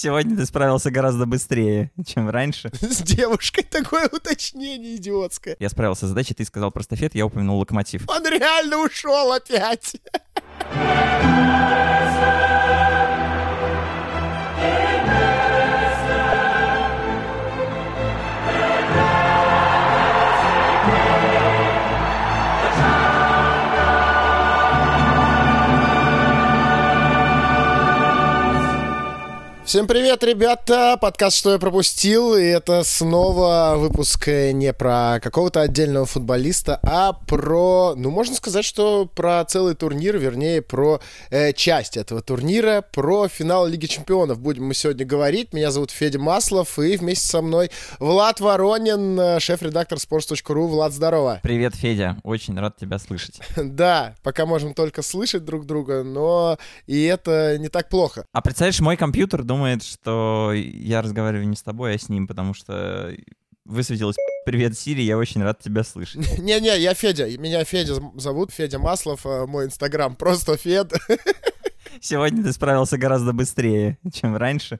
Сегодня ты справился гораздо быстрее, чем раньше. С девушкой такое уточнение идиотское. Я справился с задачей, ты сказал про стафет, я упомянул локомотив. Он реально ушел опять. Всем привет, ребята! Подкаст «Что я пропустил?» И это снова выпуск э, не про какого-то отдельного футболиста, а про, ну, можно сказать, что про целый турнир, вернее, про э, часть этого турнира, про финал Лиги Чемпионов будем мы сегодня говорить. Меня зовут Федя Маслов, и вместе со мной Влад Воронин, э, шеф-редактор sports.ru. Влад, здорово! Привет, Федя! Очень рад тебя слышать. Да, пока можем только слышать друг друга, но и это не так плохо. А представляешь, мой компьютер, думаю, думает, что я разговариваю не с тобой, а с ним, потому что высветилось «Привет, Сири, я очень рад тебя слышать». Не-не, я Федя, меня Федя зовут, Федя Маслов, э, мой инстаграм просто Фед. Сегодня ты справился гораздо быстрее, чем раньше.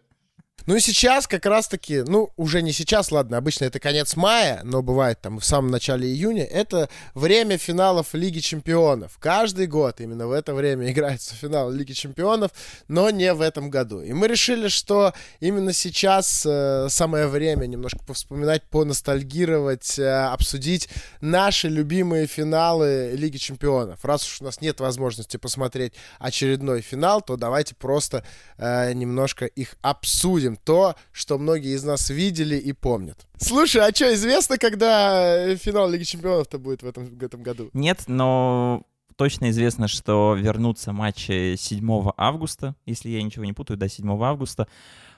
Ну и сейчас как раз-таки, ну уже не сейчас, ладно, обычно это конец мая, но бывает там в самом начале июня, это время финалов Лиги Чемпионов. Каждый год именно в это время играется финал Лиги Чемпионов, но не в этом году. И мы решили, что именно сейчас э, самое время немножко повспоминать, поностальгировать, э, обсудить наши любимые финалы Лиги Чемпионов. Раз уж у нас нет возможности посмотреть очередной финал, то давайте просто э, немножко их обсудим то, что многие из нас видели и помнят. Слушай, а что, известно, когда финал Лиги Чемпионов-то будет в этом, в этом году? Нет, но точно известно, что вернутся матчи 7 августа, если я ничего не путаю, до 7 августа.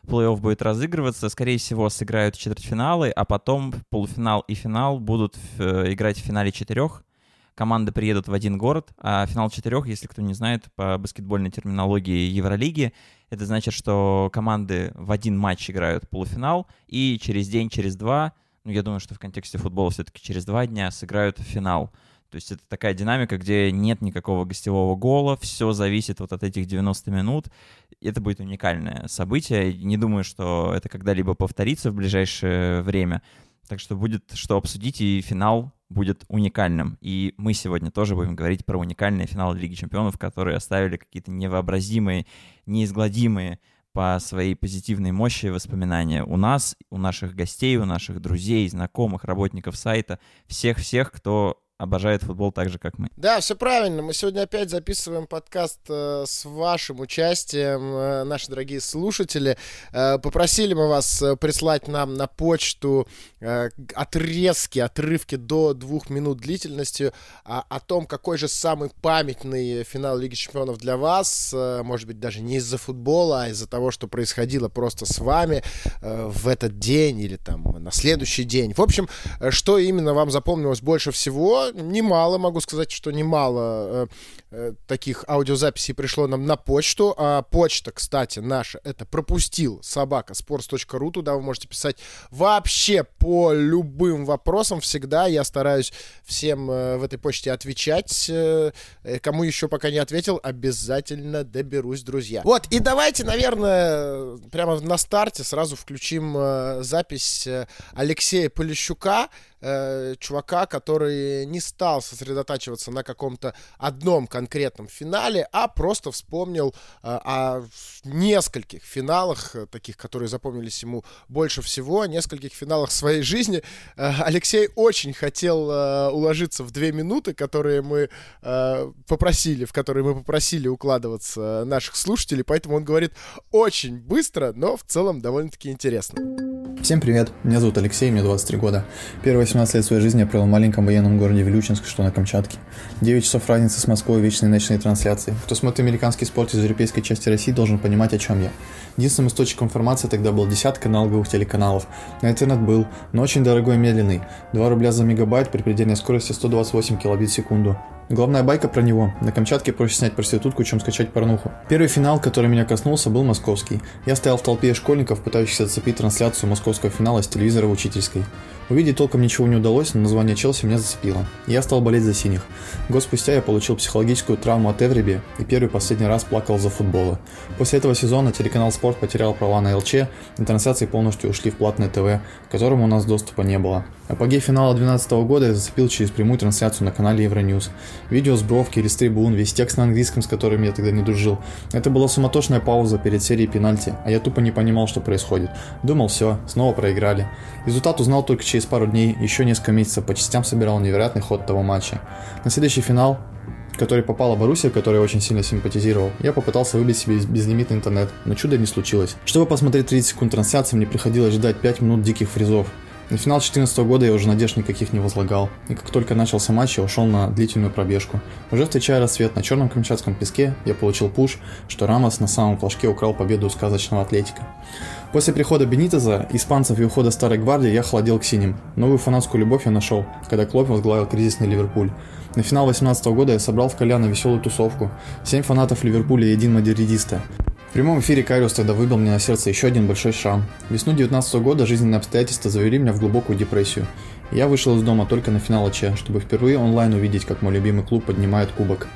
Плей-офф будет разыгрываться, скорее всего, сыграют четвертьфиналы, а потом полуфинал и финал будут э, играть в финале четырех команды приедут в один город, а финал четырех, если кто не знает, по баскетбольной терминологии Евролиги, это значит, что команды в один матч играют полуфинал, и через день, через два, ну, я думаю, что в контексте футбола все-таки через два дня сыграют финал. То есть это такая динамика, где нет никакого гостевого гола, все зависит вот от этих 90 минут. Это будет уникальное событие. Не думаю, что это когда-либо повторится в ближайшее время. Так что будет что обсудить, и финал будет уникальным. И мы сегодня тоже будем говорить про уникальные финалы Лиги Чемпионов, которые оставили какие-то невообразимые, неизгладимые по своей позитивной мощи воспоминания у нас, у наших гостей, у наших друзей, знакомых, работников сайта, всех-всех, кто обожает футбол так же, как мы. Да, все правильно. Мы сегодня опять записываем подкаст э, с вашим участием, э, наши дорогие слушатели. Э, попросили мы вас э, прислать нам на почту э, отрезки, отрывки до двух минут длительностью а, о том, какой же самый памятный финал Лиги Чемпионов для вас. Э, может быть, даже не из-за футбола, а из-за того, что происходило просто с вами в этот день или там на следующий день. В общем, что именно вам запомнилось больше всего, немало, могу сказать, что немало э, э, таких аудиозаписей пришло нам на почту. А почта, кстати, наша, это пропустил собака sports.ru. Туда вы можете писать вообще по любым вопросам. Всегда я стараюсь всем э, в этой почте отвечать. Э, э кому еще пока не ответил, обязательно доберусь, друзья. Вот, и давайте, наверное, прямо на старте сразу включим э, запись э, Алексея Полищука э, чувака, который не стал сосредотачиваться на каком-то одном конкретном финале, а просто вспомнил э, о нескольких финалах, э, таких, которые запомнились ему больше всего, о нескольких финалах своей жизни. Э, Алексей очень хотел э, уложиться в две минуты, которые мы э, попросили, в которые мы попросили укладываться наших слушателей, поэтому он говорит очень быстро, но в целом довольно-таки интересно. Всем привет, меня зовут Алексей, мне 23 года. Первые 18 лет своей жизни я провел в маленьком военном городе Вилючинск, что на Камчатке. 9 часов разницы с Москвой, вечные ночные трансляции. Кто смотрит американский спорт из европейской части России, должен понимать, о чем я. Единственным источником информации тогда был десятка аналоговых телеканалов. На интернет был, но очень дорогой и медленный. 2 рубля за мегабайт при предельной скорости 128 килобит в секунду. Главная байка про него. На Камчатке проще снять проститутку, чем скачать порнуху. Первый финал, который меня коснулся, был московский. Я стоял в толпе школьников, пытающихся зацепить трансляцию московского финала с телевизора в учительской. Увидеть толком ничего не удалось, но название Челси меня зацепило. Я стал болеть за синих. Год спустя я получил психологическую травму от Эвриби и первый последний раз плакал за футбола. После этого сезона телеканал «Спорт» потерял права на ЛЧ, и трансляции полностью ушли в платное ТВ, к которому у нас доступа не было. Апогей финала 2012 года я зацепил через прямую трансляцию на канале Евроньюз. Видео с бровки или весь текст на английском, с которым я тогда не дружил. Это была суматошная пауза перед серией пенальти, а я тупо не понимал, что происходит. Думал, все, снова проиграли. Результат узнал только через пару дней, еще несколько месяцев по частям собирал невероятный ход того матча. На следующий финал который попала Боруссия, который я очень сильно симпатизировал, я попытался выбить себе безлимитный интернет, но чудо не случилось. Чтобы посмотреть 30 секунд трансляции, мне приходилось ждать 5 минут диких фризов. На финал 2014 года я уже надежд никаких не возлагал, и как только начался матч, я ушел на длительную пробежку. Уже встречая рассвет на черном камчатском песке, я получил пуш, что Рамос на самом флажке украл победу у сказочного Атлетика. После прихода Бенитеза, испанцев и ухода Старой Гвардии я холодел к синим. Новую фанатскую любовь я нашел, когда Клоп возглавил кризисный Ливерпуль. На финал 2018 года я собрал в Коляна веселую тусовку. Семь фанатов Ливерпуля и один мадеридиста. В прямом эфире Кайрус тогда выбил мне на сердце еще один большой шрам. Весну 19 года жизненные обстоятельства завели меня в глубокую депрессию. Я вышел из дома только на финал ЧЕ, чтобы впервые онлайн увидеть, как мой любимый клуб поднимает кубок.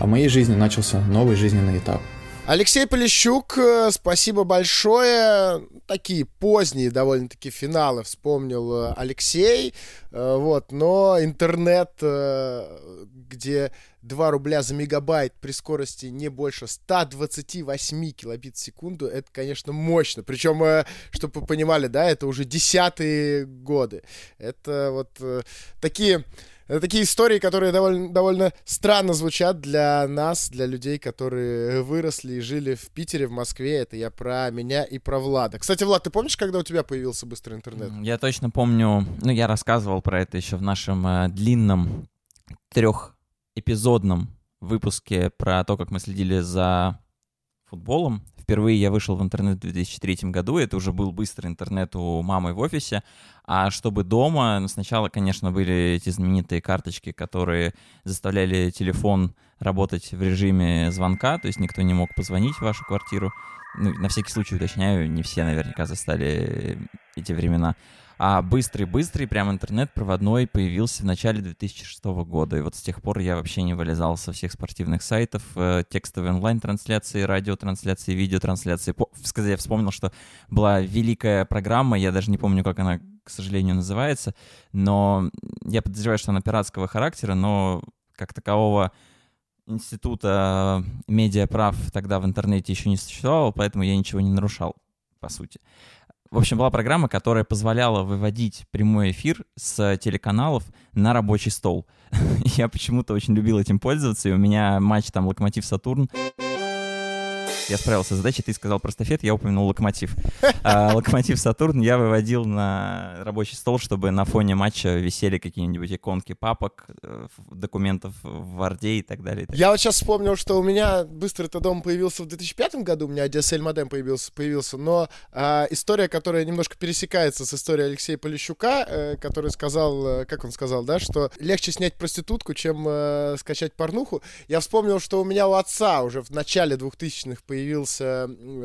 А в моей жизни начался новый жизненный этап. Алексей Полищук, э, спасибо большое. Такие поздние довольно-таки финалы вспомнил э, Алексей. Э, вот, но интернет, где 2 рубля за мегабайт при скорости не больше 128 килобит в секунду, это, конечно, мощно. Причем, чтобы вы понимали, да, это уже десятые годы. Это вот такие это такие истории, которые довольно, довольно странно звучат для нас, для людей, которые выросли и жили в Питере, в Москве. Это я про меня и про Влада. Кстати, Влад, ты помнишь, когда у тебя появился быстрый интернет? Я точно помню, ну, я рассказывал про это еще в нашем э, длинном трехэпизодном выпуске про то, как мы следили за футболом. Впервые я вышел в интернет в 2003 году, это уже был быстрый интернет у мамы в офисе, а чтобы дома, ну, сначала, конечно, были эти знаменитые карточки, которые заставляли телефон работать в режиме звонка, то есть никто не мог позвонить в вашу квартиру. Ну, на всякий случай уточняю, не все наверняка застали эти времена. А быстрый-быстрый прям интернет проводной появился в начале 2006 года. И вот с тех пор я вообще не вылезал со всех спортивных сайтов, э, текстовые онлайн-трансляции, радиотрансляции, видеотрансляции. По, сказать, я вспомнил, что была великая программа, я даже не помню, как она, к сожалению, называется, но я подозреваю, что она пиратского характера, но как такового института медиаправ тогда в интернете еще не существовало, поэтому я ничего не нарушал, по сути. В общем, была программа, которая позволяла выводить прямой эфир с телеканалов на рабочий стол. Я почему-то очень любил этим пользоваться, и у меня матч там «Локомотив-Сатурн» Я справился с задачей, ты сказал простафет, я упомянул локомотив. А, локомотив Сатурн я выводил на рабочий стол, чтобы на фоне матча висели какие-нибудь иконки папок, э, документов в Варде и так далее. Я вот сейчас вспомнил, что у меня быстрый это дом появился в 2005 году, у меня DSL модем появился, появился но а, история, которая немножко пересекается с историей Алексея Полищука, э, который сказал, э, как он сказал, да, что легче снять проститутку, чем э, скачать порнуху. Я вспомнил, что у меня у отца уже в начале 2000-х появился,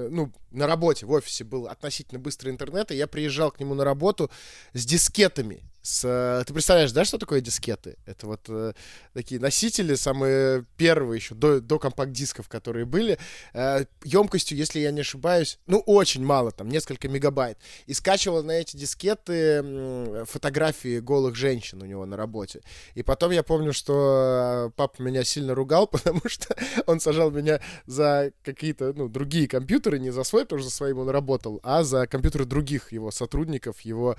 ну, на работе, в офисе был относительно быстрый интернет, и я приезжал к нему на работу с дискетами с... Э, ты представляешь, да, что такое дискеты? Это вот э, такие носители, самые первые еще, до, до компакт-дисков, которые были, э, емкостью, если я не ошибаюсь, ну, очень мало, там, несколько мегабайт. И скачивал на эти дискеты э, фотографии голых женщин у него на работе. И потом я помню, что э, папа меня сильно ругал, потому что он сажал меня за какие-то, ну, другие компьютеры, не за свой, потому что за своим он работал, а за компьютеры других его сотрудников, его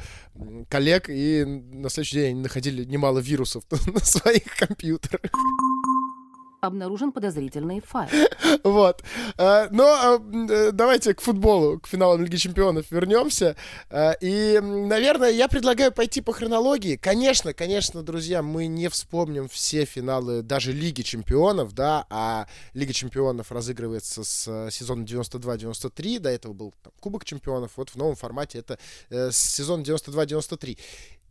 коллег, и на следующий день они находили немало вирусов на своих компьютерах. Обнаружен подозрительный файл. Вот. А, но а, э, давайте к футболу, к финалам Лиги Чемпионов вернемся. И, наверное, я предлагаю пойти по хронологии. Конечно, конечно, друзья, мы не вспомним все финалы даже Лиги Чемпионов, да, а Лига Чемпионов разыгрывается с э, сезона 92-93, до этого был там, Кубок Чемпионов, вот в новом формате это э, сезон 92-93.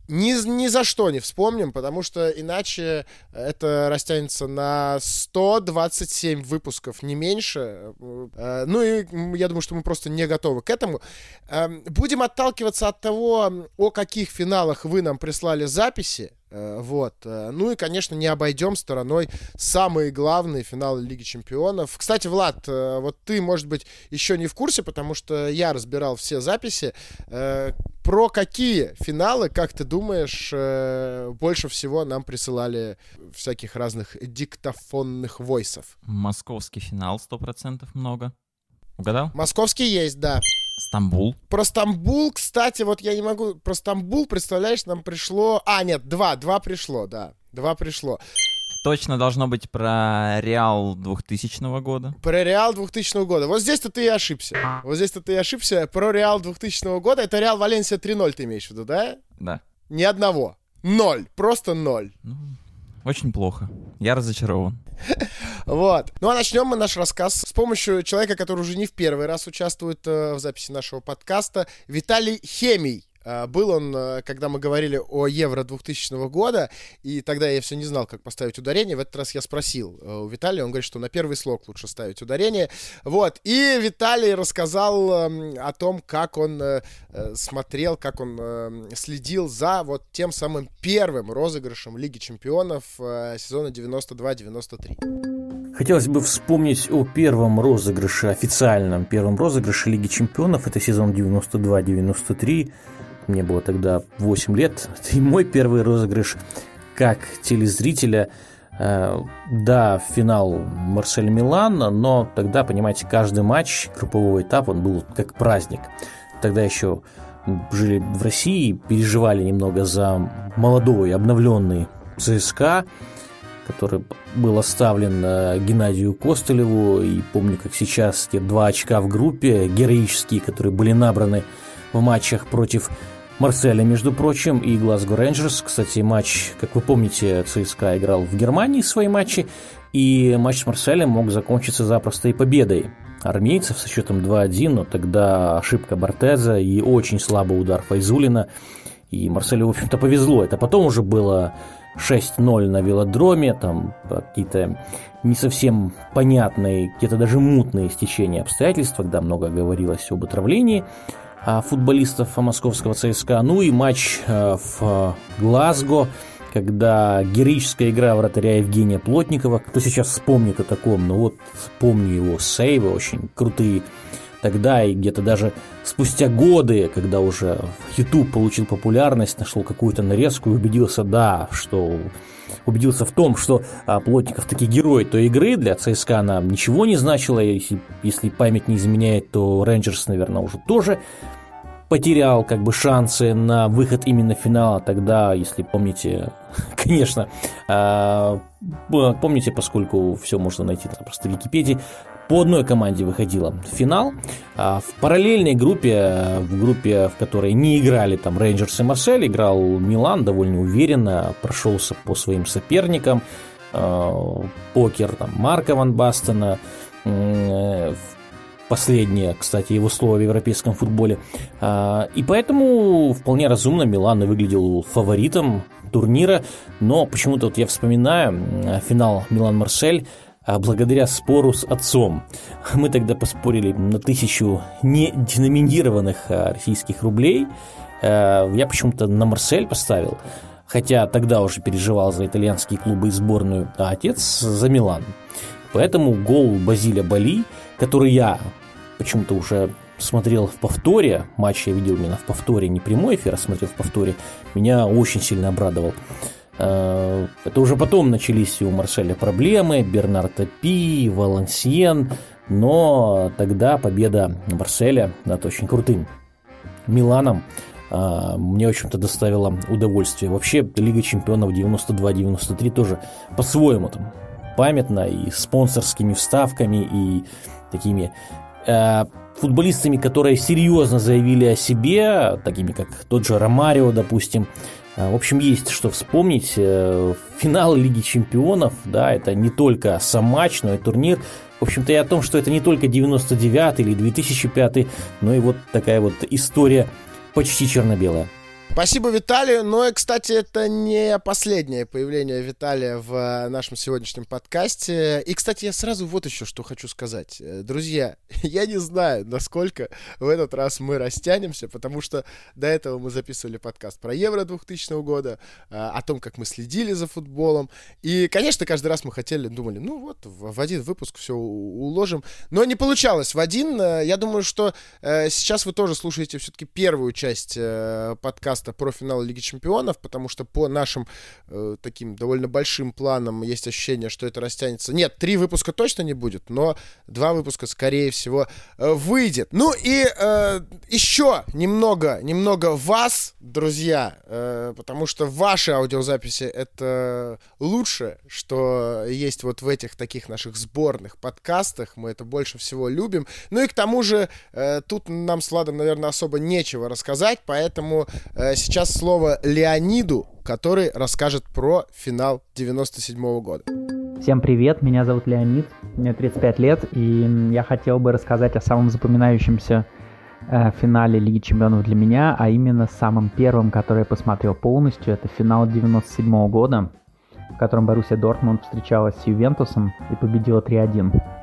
Ни, ни за что не вспомним, потому что иначе это растянется на 127 выпусков, не меньше. Э, ну и я думаю, что мы просто не готовы к этому. Эм, будем отталкиваться от того, о каких финалах вы нам прислали записи. Э, вот. Э, ну и, конечно, не обойдем стороной самые главные финалы Лиги Чемпионов. Кстати, Влад, э, вот ты, может быть, еще не в курсе, потому что я разбирал все записи. Про какие финалы, как ты думаешь, больше всего нам присылали всяких разных диктофонных войсов? Московский финал 100% много. Угадал? Московский есть, да. Стамбул. Про Стамбул, кстати, вот я не могу... Про Стамбул, представляешь, нам пришло... А, нет, два, два пришло, да. Два пришло. Точно должно быть про Реал 2000 года. Про Реал 2000 года. Вот здесь-то ты и ошибся. Вот здесь-то ты и ошибся. Про Реал 2000 года. Это Реал Валенсия 3-0 ты имеешь в виду, да? Да. Ни одного. Ноль. Просто ноль. Ну, очень плохо. Я разочарован. Вот. Ну а начнем мы наш рассказ с помощью человека, который уже не в первый раз участвует э, в записи нашего подкаста, Виталий Хемий. А, был он, э, когда мы говорили о Евро 2000 года, и тогда я все не знал, как поставить ударение. В этот раз я спросил э, у Виталия, он говорит, что на первый слог лучше ставить ударение. Вот, и Виталий рассказал эм, о том, как он э, смотрел, как он эм, следил за вот тем самым первым розыгрышем Лиги Чемпионов сезона 92-93. Хотелось бы вспомнить о первом розыгрыше, официальном первом розыгрыше Лиги Чемпионов. Это сезон 92-93 мне было тогда 8 лет, и мой первый розыгрыш как телезрителя э, да, финал Марсель Милан, но тогда, понимаете, каждый матч группового этапа, он был как праздник. Тогда еще жили в России, переживали немного за молодой, обновленный ЦСКА, который был оставлен э, Геннадию Костылеву, и помню, как сейчас те два очка в группе героические, которые были набраны в матчах против Марселя, между прочим, и Глазго Рейнджерс. Кстати, матч, как вы помните, ЦСКА играл в Германии свои матчи, и матч с Марселем мог закончиться запросто и победой армейцев со счетом 2-1, но тогда ошибка Бортеза и очень слабый удар Файзулина, и Марселю, в общем-то, повезло. Это потом уже было 6-0 на велодроме, там какие-то не совсем понятные, где-то даже мутные стечения обстоятельств, когда много говорилось об отравлении. А, футболистов московского ЦСКА. Ну и матч а, в Глазго, когда героическая игра вратаря Евгения Плотникова. Кто сейчас вспомнит о таком? Ну вот помню его сейвы очень крутые. Тогда и где-то даже спустя годы, когда уже YouTube получил популярность, нашел какую-то нарезку и убедился, да, что убедился в том, что а, Плотников таки герой той игры, для ЦСКА она ничего не значила, если, если память не изменяет, то Рейнджерс, наверное, уже тоже потерял как бы шансы на выход именно в финал. Тогда, если помните, конечно, а, помните, поскольку все можно найти просто в Википедии, по одной команде выходила в финал. А в параллельной группе, в группе, в которой не играли там Рейнджерс и Марсель, играл Милан довольно уверенно, прошелся по своим соперникам. А, покер там Марка Ван Бастена, последнее, кстати, его слово в европейском футболе. А, и поэтому вполне разумно Милан выглядел фаворитом турнира, но почему-то вот я вспоминаю финал Милан-Марсель, а благодаря спору с отцом. Мы тогда поспорили на тысячу неденоминированных а, российских рублей. Я почему-то на Марсель поставил, хотя тогда уже переживал за итальянские клубы и сборную, а отец за Милан. Поэтому гол Базиля Бали, который я почему-то уже смотрел в повторе, матч я видел именно в повторе, не прямой эфир, а смотрел в повторе, меня очень сильно обрадовал. Э, это уже потом начались у Марселя проблемы, Бернар Топи, Валансиен, но тогда победа Марселя над очень крутым Миланом э, мне, в общем-то, доставила удовольствие. Вообще, Лига Чемпионов 92-93 тоже по-своему там памятна и спонсорскими вставками, и такими Э, футболистами, которые серьезно заявили о себе, такими как тот же Ромарио, допустим. В общем, есть что вспомнить. Э, финал Лиги Чемпионов, да, это не только сам матч, но и турнир. В общем-то, и о том, что это не только 99 или 2005, но и вот такая вот история почти черно-белая. Спасибо Виталию. Но, кстати, это не последнее появление Виталия в э, нашем сегодняшнем подкасте. И, кстати, я сразу вот еще что хочу сказать. Э, друзья, я не знаю, насколько в этот раз мы растянемся, потому что до этого мы записывали подкаст про Евро 2000 года, э, о том, как мы следили за футболом. И, конечно, каждый раз мы хотели, думали, ну вот, в один выпуск все уложим. Но не получалось в один. Я думаю, что сейчас вы тоже слушаете все-таки первую часть подкаста подкаста про финал Лиги Чемпионов, потому что по нашим э, таким довольно большим планам есть ощущение, что это растянется. Нет, три выпуска точно не будет, но два выпуска, скорее всего, э, выйдет. Ну и э, еще немного, немного вас, друзья, э, потому что ваши аудиозаписи это лучше, что есть вот в этих таких наших сборных подкастах. Мы это больше всего любим. Ну и к тому же э, тут нам с Владом, наверное, особо нечего рассказать, поэтому э, сейчас слово Леониду, который расскажет про финал 97 -го года. Всем привет, меня зовут Леонид, мне 35 лет, и я хотел бы рассказать о самом запоминающемся э, финале Лиги Чемпионов для меня, а именно самым первым, который я посмотрел полностью, это финал 97 -го года, в котором Боруссия Дортмунд встречалась с Ювентусом и победила 3-1.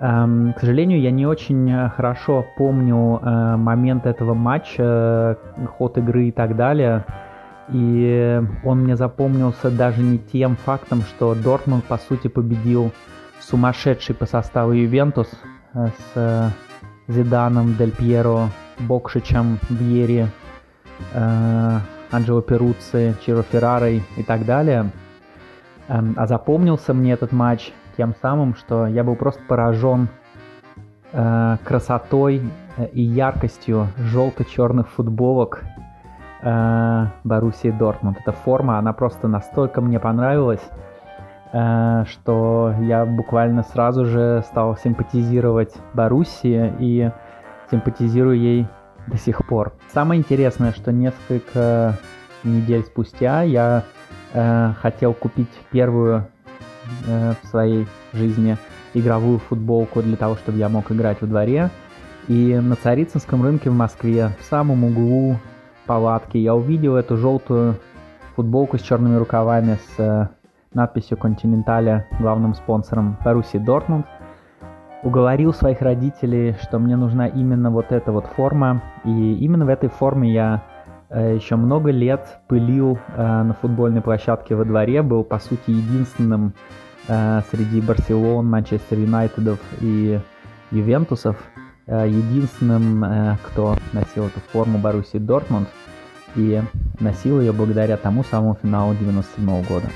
Эм, к сожалению, я не очень э, хорошо помню э, момент этого матча, ход игры и так далее. И он мне запомнился даже не тем фактом, что Дортмунд, по сути, победил сумасшедший по составу Ювентус э, с Зиданом, Дель Пьеро, Бокшичем, Бьери, Анджело Перуцци, Чиро Феррарой и так далее. Эм, а запомнился мне этот матч тем самым, что я был просто поражен э, красотой э, и яркостью желто-черных футболок э, Боруссии Дортмунд. Эта форма, она просто настолько мне понравилась, э, что я буквально сразу же стал симпатизировать Боруссии и симпатизирую ей до сих пор. Самое интересное, что несколько недель спустя я э, хотел купить первую э, в своей жизни игровую футболку для того, чтобы я мог играть во дворе. И на Царицынском рынке в Москве, в самом углу палатки, я увидел эту желтую футболку с черными рукавами с э, надписью «Континенталя», главным спонсором Боруссии Дортмунд. Уговорил своих родителей, что мне нужна именно вот эта вот форма. И именно в этой форме я еще много лет пылил э, на футбольной площадке во дворе, был по сути единственным Э, среди Барселон, Манчестер Юнайтедов и Ювентусов. Э, единственным, э, кто носил эту форму Боруссии Дортмунд и носил ее благодаря тому самому финалу 97 года.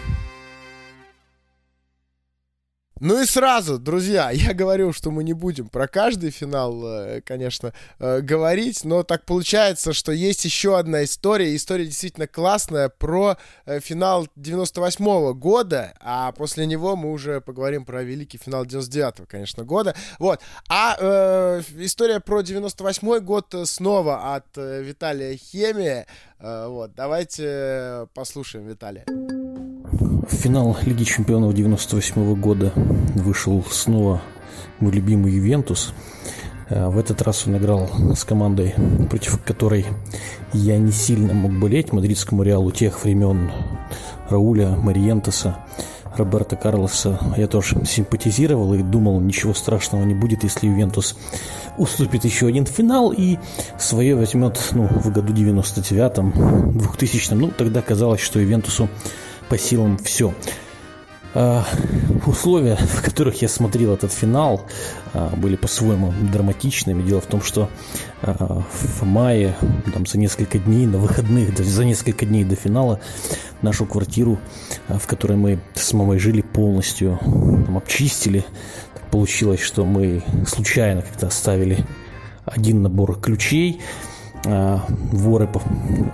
Ну и сразу, друзья, я говорил, что мы не будем про каждый финал, э, конечно, э, говорить, но так получается, что есть еще одна история, история действительно классная, про э, финал 98 -го года, а после него мы уже поговорим про великий финал 99 -го, конечно, года. Вот. А э, история про 98 год снова от Виталия Хемия. Э, вот, давайте послушаем Виталия. Финал Лиги Чемпионов 98 года вышел снова мой любимый Ювентус. Э, в этот раз он играл с командой, против которой я не сильно мог болеть, мадридскому Реалу тех времен Рауля, Мариентеса, Роберта Карлоса. Я тоже симпатизировал и думал, ничего страшного не будет, если Ювентус уступит еще один финал и свое возьмет ну, в году 99-м, 2000-м. Ну, тогда казалось, что Ювентусу по силам все. Uh, условия, в которых я смотрел этот финал, uh, были по-своему драматичными. Дело в том, что uh, в мае, там, за несколько дней, на выходных, за несколько дней до финала, нашу квартиру, в которой мы с мамой жили, полностью там, обчистили. Так получилось, что мы случайно как-то оставили один набор ключей, а, воры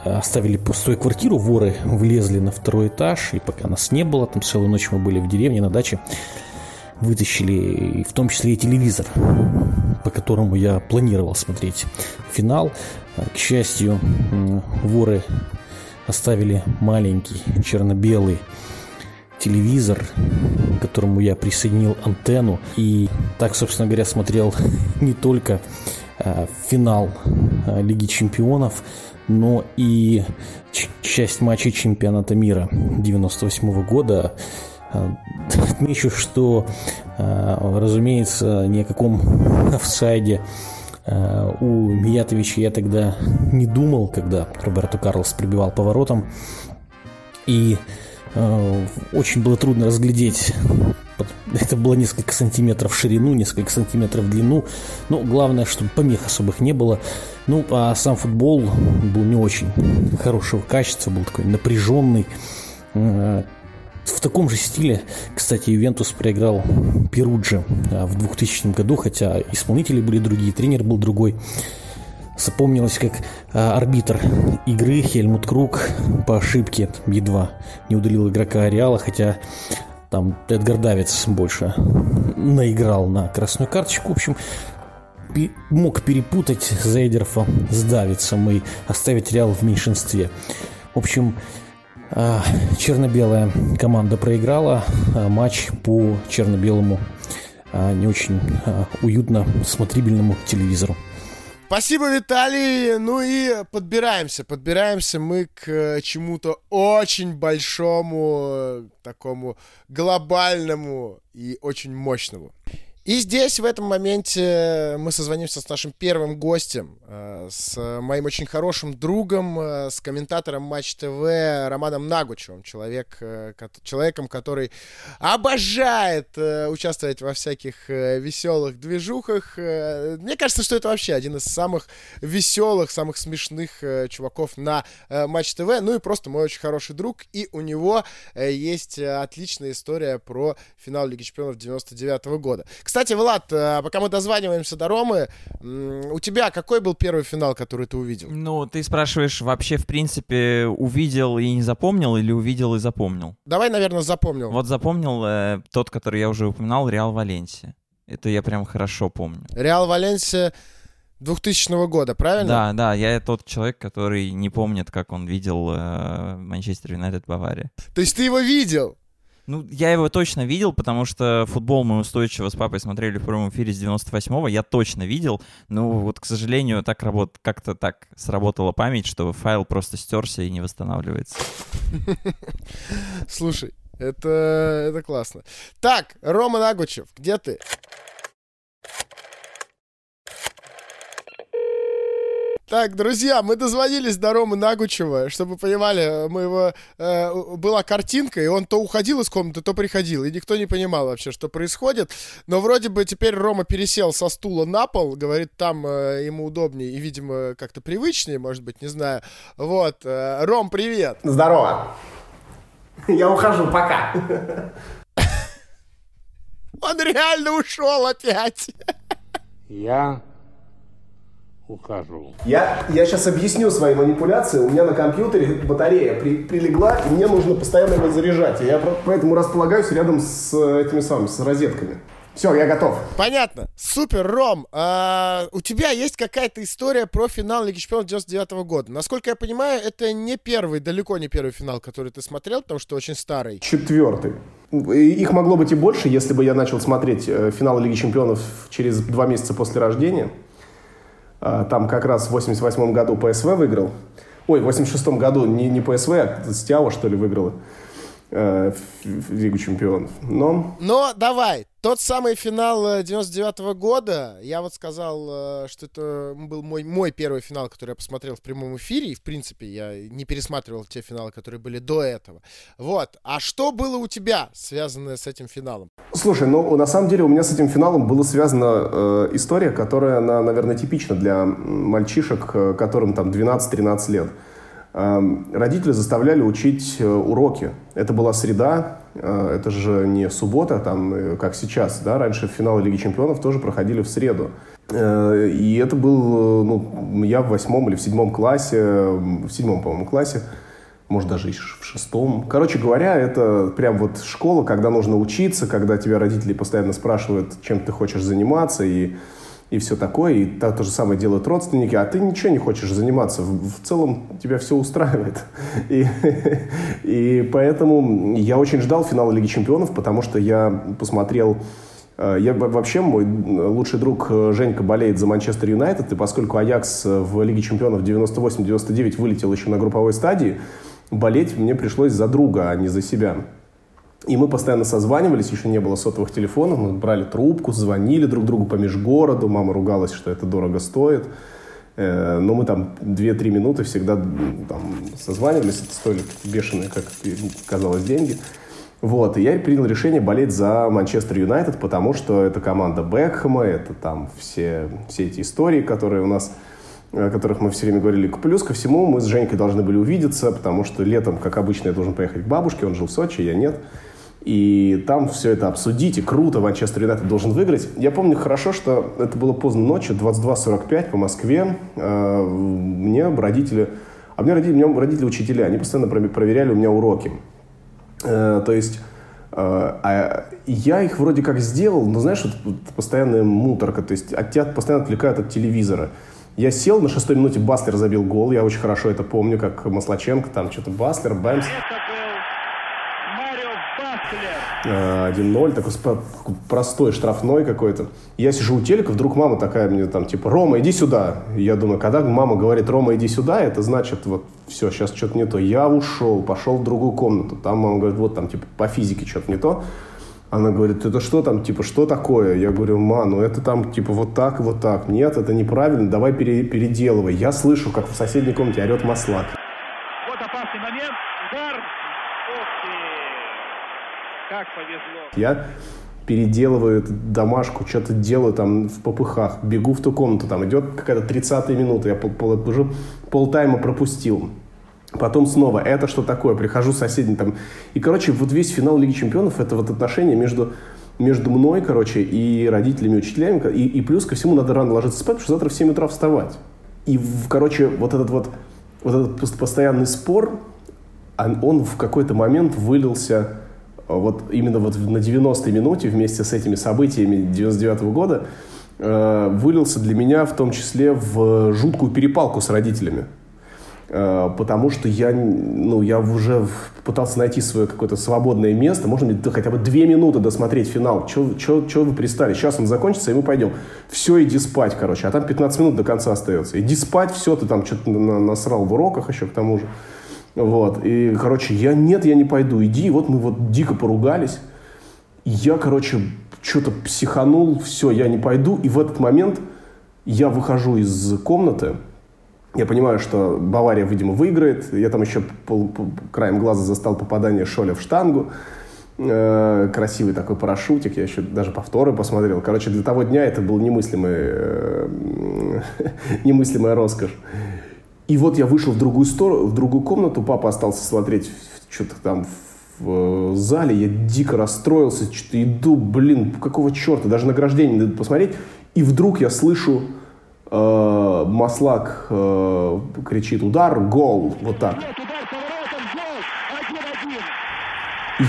оставили пустую квартиру, воры влезли на второй этаж, и пока нас не было, там целую ночь мы были в деревне на даче, вытащили в том числе и телевизор, по которому я планировал смотреть финал. А, к счастью, воры оставили маленький черно-белый телевизор, к которому я присоединил антенну. И так, собственно говоря, смотрел не только финал Лиги Чемпионов, но и часть матчей чемпионата мира 98 года. Отмечу, что, разумеется, ни о каком офсайде у Миятовича я тогда не думал, когда Роберто Карлос прибивал поворотом. И э, очень было трудно разглядеть. Это было несколько сантиметров в ширину, несколько сантиметров в длину. Но главное, чтобы помех особых не было. Ну, а сам футбол был не очень хорошего качества, был такой напряженный. Э, в таком же стиле, кстати, Ювентус проиграл Перуджи э, в 2000 году, хотя исполнители были другие, тренер был другой. Запомнилось, как а, арбитр игры Хельмут Круг по ошибке едва не удалил игрока Ареала, хотя там Эдгар Давиц больше наиграл на красную карточку. В общем, мог перепутать Зейдерфа с Давицем и оставить Реал в меньшинстве. В общем, а, черно-белая команда проиграла а матч по черно-белому не очень уютно смотрибельному телевизору. Спасибо, Виталий. Ну и подбираемся. Подбираемся мы к э, чему-то очень большому, э, такому глобальному и очень мощному. И здесь, в этом моменте, мы созвонимся с нашим первым гостем, э, с моим очень хорошим другом, э, с комментатором Матч ТВ Романом Нагучевым, человек, э, человеком, который обожает участвовать во всяких веселых движухах. Мне кажется, что это вообще один из самых веселых, самых смешных чуваков на Матч ТВ. Ну и просто мой очень хороший друг. И у него есть отличная история про финал Лиги Чемпионов 99 -го года. Кстати, Влад, э, пока мы дозваниваемся до Ромы, у тебя какой был первый финал, который ты увидел? Ну, ты спрашиваешь, вообще, в принципе, увидел и не запомнил, или увидел и запомнил? Давай, наверное, запомнил. Вот запомнил э, тот, который я уже упоминал, Реал Валенсия. Это я прям хорошо помню. Реал Валенсия 2000 года, правильно? Да, да, я тот человек, который не помнит, как он видел э, Манчестер Юнайтед Бавария. То есть ты его видел? Ну, я его точно видел, потому что футбол мы устойчиво с папой смотрели в прямом эфире с 98-го, я точно видел, но вот, к сожалению, так работ... как-то так сработала память, что файл просто стерся и не восстанавливается. Слушай, это, это классно. Так, Рома Нагучев, где ты? Так, друзья, мы дозвонились до Ромы Нагучева, чтобы понимали, мы его, э, была картинка, и он то уходил из комнаты, то приходил, и никто не понимал вообще, что происходит. Но вроде бы теперь Рома пересел со стула на пол, говорит, там э, ему удобнее и, видимо, как-то привычнее, может быть, не знаю. Вот, э, Ром, привет. Здорово. Я ухожу, пока. Он реально ушел опять. Я ухожу. Я, я сейчас объясню свои манипуляции. У меня на компьютере батарея при, прилегла, и мне нужно постоянно его заряжать. И я поэтому располагаюсь рядом с этими самыми, с розетками. Все, я готов. Понятно. Супер, Ром. А, у тебя есть какая-то история про финал Лиги Чемпионов 99 -го года. Насколько я понимаю, это не первый, далеко не первый финал, который ты смотрел, потому что очень старый. Четвертый. Их могло быть и больше, если бы я начал смотреть э, финал Лиги Чемпионов через два месяца после рождения. А, там как раз в 88 году ПСВ выиграл. Ой, в 86 году не, не ПСВ, а Стява, что ли, выиграла э, в Лигу Чемпионов. Но... Но давай, тот самый финал 99 -го года, я вот сказал, э, что это был мой, мой первый финал, который я посмотрел в прямом эфире, и, в принципе, я не пересматривал те финалы, которые были до этого. Вот. А что было у тебя, связанное с этим финалом? Слушай, ну, на самом деле у меня с этим финалом была связана э, история, которая, она, наверное, типична для мальчишек, э, которым там 12-13 лет. Эм, родители заставляли учить э, уроки. Это была среда, э, это же не суббота, там, э, как сейчас, да, раньше финалы Лиги Чемпионов тоже проходили в среду. И это был, ну, я в восьмом или в седьмом классе, в седьмом, по-моему, классе, может, даже и в шестом. Короче говоря, это прям вот школа, когда нужно учиться, когда тебя родители постоянно спрашивают, чем ты хочешь заниматься, и и все такое, и то, то же самое делают родственники, а ты ничего не хочешь заниматься, в, в целом тебя все устраивает. И, и поэтому я очень ждал финала Лиги Чемпионов, потому что я посмотрел Э, я вообще, мой лучший друг э, Женька болеет за Манчестер Юнайтед, и поскольку Аякс э, в Лиге Чемпионов 98-99 вылетел еще на групповой стадии, болеть мне пришлось за друга, а не за себя. И мы постоянно созванивались, еще не было сотовых телефонов, мы брали трубку, звонили друг другу по межгороду, мама ругалась, что это дорого стоит. Но мы там 2-3 минуты всегда там, созванивались, это стоили бешеные, как казалось, деньги. Вот, и я принял решение болеть за Манчестер Юнайтед, потому что это команда Бекхэма, это там все, все эти истории, которые у нас, о которых мы все время говорили. Плюс ко всему мы с Женькой должны были увидеться, потому что летом, как обычно, я должен поехать к бабушке, он жил в Сочи, я нет. И там все это обсудить, и круто, Манчестер Юнайтед должен выиграть. Я помню хорошо, что это было поздно ночью, 22.45 по Москве. А, мне родители, а мне родители, меня родители учителя, они постоянно проверяли у меня уроки. Э, то есть э, а я их вроде как сделал, но знаешь, вот постоянная муторка, то есть от тебя постоянно отвлекают от телевизора. Я сел, на шестой минуте Баслер забил гол, я очень хорошо это помню, как Маслаченко, там что-то Баслер, Бэмс. 1-0, такой простой штрафной какой-то. Я сижу у телека, вдруг мама такая мне там, типа, Рома, иди сюда. я думаю, когда мама говорит, Рома, иди сюда, это значит, вот, все, сейчас что-то не то. Я ушел, пошел в другую комнату. Там мама говорит, вот там, типа, по физике что-то не то. Она говорит, это что там, типа, что такое? Я говорю, ма, ну это там, типа, вот так вот так. Нет, это неправильно, давай пере переделывай. Я слышу, как в соседней комнате орет маслак. Вот опасный момент, удар, как повезло. Я переделываю эту домашку, что-то делаю там в попыхах, бегу в ту комнату, там идет какая-то 30 минута, я пол, пол, уже полтайма пропустил. Потом снова, это что такое? Прихожу соседний там. И, короче, вот весь финал Лиги Чемпионов это вот отношение между, между мной, короче, и родителями, учителями. И, и плюс ко всему надо рано ложиться спать, потому что завтра в 7 утра вставать. И, короче, вот этот вот, вот этот постоянный спор, он, он в какой-то момент вылился вот именно вот на 90-й минуте вместе с этими событиями 99 -го года э, вылился для меня в том числе в жуткую перепалку с родителями. Э, потому что я, ну, я уже пытался найти свое какое-то свободное место. Можно ли хотя бы две минуты досмотреть финал? Чего вы пристали? Сейчас он закончится, и мы пойдем. Все, иди спать, короче. А там 15 минут до конца остается. Иди спать, все, ты там что-то насрал в уроках еще к тому же. Вот. И, короче, я нет, я не пойду, иди. И вот мы вот дико поругались. Я, короче, что-то психанул, все, я не пойду. И в этот момент я выхожу из комнаты. Я понимаю, что Бавария, видимо, выиграет. Я там еще пол, пол, краем глаза застал попадание Шоля в штангу. Э, красивый такой парашютик. Я еще даже повторы посмотрел. Короче, для того дня это был немыслимый, э, немыслимая роскошь. И вот я вышел в другую сторону, в другую комнату, папа остался смотреть что-то там в э, зале, я дико расстроился, что-то иду, блин, какого черта, даже награждение надо посмотреть. И вдруг я слышу, э, Маслак э, кричит удар, гол, вот так.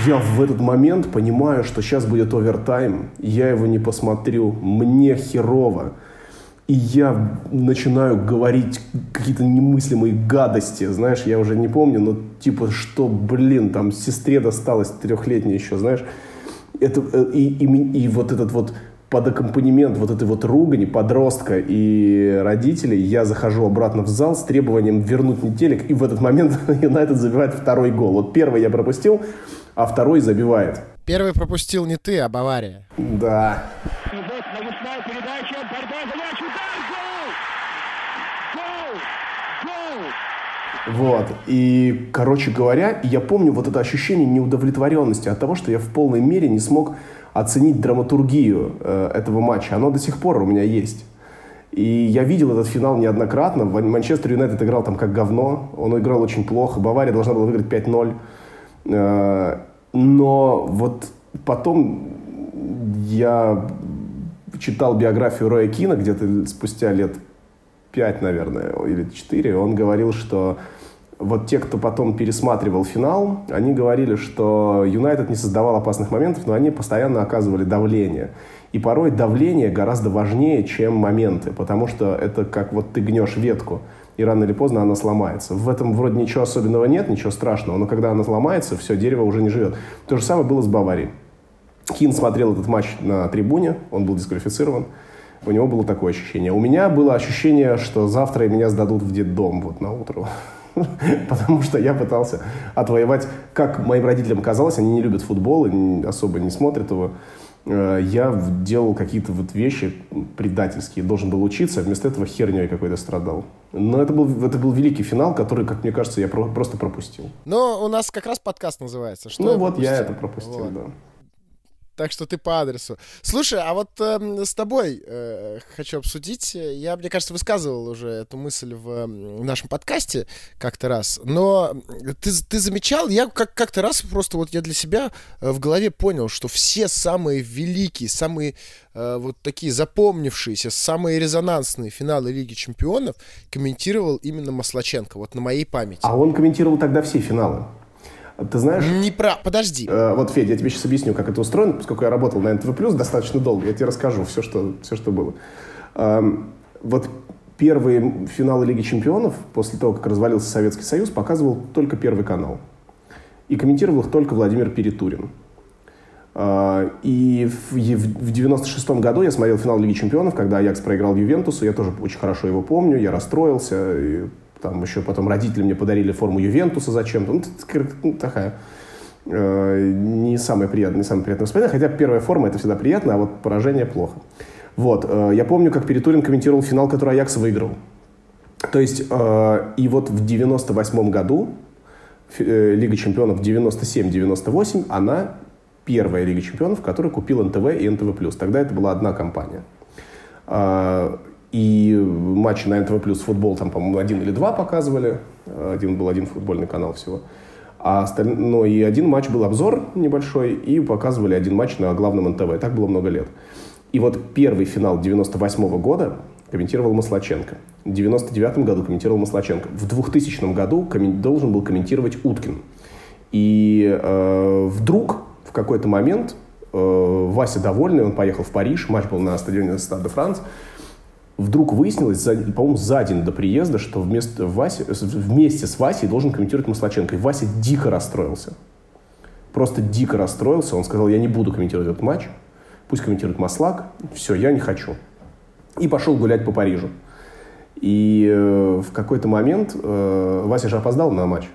Я в этот момент понимаю, что сейчас будет овертайм, я его не посмотрю, мне херово. И я начинаю говорить какие-то немыслимые гадости, знаешь, я уже не помню, но типа, что, блин, там сестре досталось трехлетней еще, знаешь. Это, э, и, и, и вот этот вот под аккомпанемент вот этой вот ругани подростка и родителей я захожу обратно в зал с требованием вернуть мне телек, и в этот момент Юнайтед забивает второй гол. Вот первый я пропустил, а второй забивает. Первый пропустил не ты, а Бавария. Да. Вот. И, короче говоря, я помню вот это ощущение неудовлетворенности от того, что я в полной мере не смог оценить драматургию э, этого матча. Оно до сих пор у меня есть. И я видел этот финал неоднократно. Манчестер Юнайтед играл там как говно. Он играл очень плохо. Бавария должна была выиграть 5-0. Э, но вот потом я читал биографию Роя Кина где-то спустя лет 5, наверное, или 4. Он говорил, что вот те, кто потом пересматривал финал, они говорили, что Юнайтед не создавал опасных моментов, но они постоянно оказывали давление. И порой давление гораздо важнее, чем моменты, потому что это как вот ты гнешь ветку, и рано или поздно она сломается. В этом вроде ничего особенного нет, ничего страшного, но когда она сломается, все, дерево уже не живет. То же самое было с Баварией. Кин смотрел этот матч на трибуне, он был дисквалифицирован. У него было такое ощущение. У меня было ощущение, что завтра меня сдадут в детдом вот на утро. Потому что я пытался отвоевать, как моим родителям казалось, они не любят футбол, и особо не смотрят его. Э, я делал какие-то вот вещи предательские, должен был учиться, а вместо этого херней какой-то страдал. Но это был, это был великий финал, который, как мне кажется, я про, просто пропустил. Но у нас как раз подкаст называется. Что ну я вот пропустил? я это пропустил, Вот. да. Так что ты по адресу. Слушай, а вот эм, с тобой э, хочу обсудить. Я, мне кажется, высказывал уже эту мысль в м, нашем подкасте как-то раз. Но ты, ты замечал, я как- как-то раз просто вот я для себя э, в голове понял, что все самые великие, самые э, вот такие запомнившиеся, самые резонансные финалы Лиги Чемпионов комментировал именно Маслаченко, вот на моей памяти. А он комментировал тогда все финалы. Ты знаешь, Не про... Подожди. Э, Вот, Федя, я тебе сейчас объясню, как это устроено, поскольку я работал на НТВ+, достаточно долго, я тебе расскажу все, что, все, что было. Эм, Вот первые финалы Лиги Чемпионов, после того, как развалился Советский Союз, показывал только Первый канал. И комментировал их только Владимир Перетурин. Э, И в в 96 году я смотрел финал Лиги Чемпионов, когда Аякс проиграл Ювентусу. Я тоже очень хорошо его помню. Я расстроился. Там еще потом родители мне подарили форму Ювентуса зачем-то. Ну, ну, такая э, не самое приятное, не самое приятное воспоминание. Хотя первая форма это всегда приятно, а вот поражение плохо. Вот. э, Я помню, как Перетурин комментировал финал, который Аякс выиграл. То есть, э, и вот в 98 году Лига чемпионов 97-98, она первая Лига чемпионов, которую купил НТВ и НТВ+. Тогда это была одна компания. И матчи на НТВ плюс футбол там, по-моему, один или два показывали. Один был один футбольный канал всего. А осталь... ну, и один матч был обзор небольшой, и показывали один матч на главном НТВ. Так было много лет. И вот первый финал 98 года комментировал Маслаченко. В 99 году комментировал Маслаченко. В 2000 году коммен- должен был комментировать Уткин. И э, вдруг в какой-то момент э, Вася довольный, он поехал в Париж, матч был на стадионе Стад де Франс. Вдруг выяснилось, по-моему, за день до приезда, что вместо Васи, вместе с Васей должен комментировать Маслаченко. И Вася дико расстроился. Просто дико расстроился. Он сказал, я не буду комментировать этот матч. Пусть комментирует Маслак. Все, я не хочу. И пошел гулять по Парижу. И э, в какой-то момент э, Вася же опоздал на матч.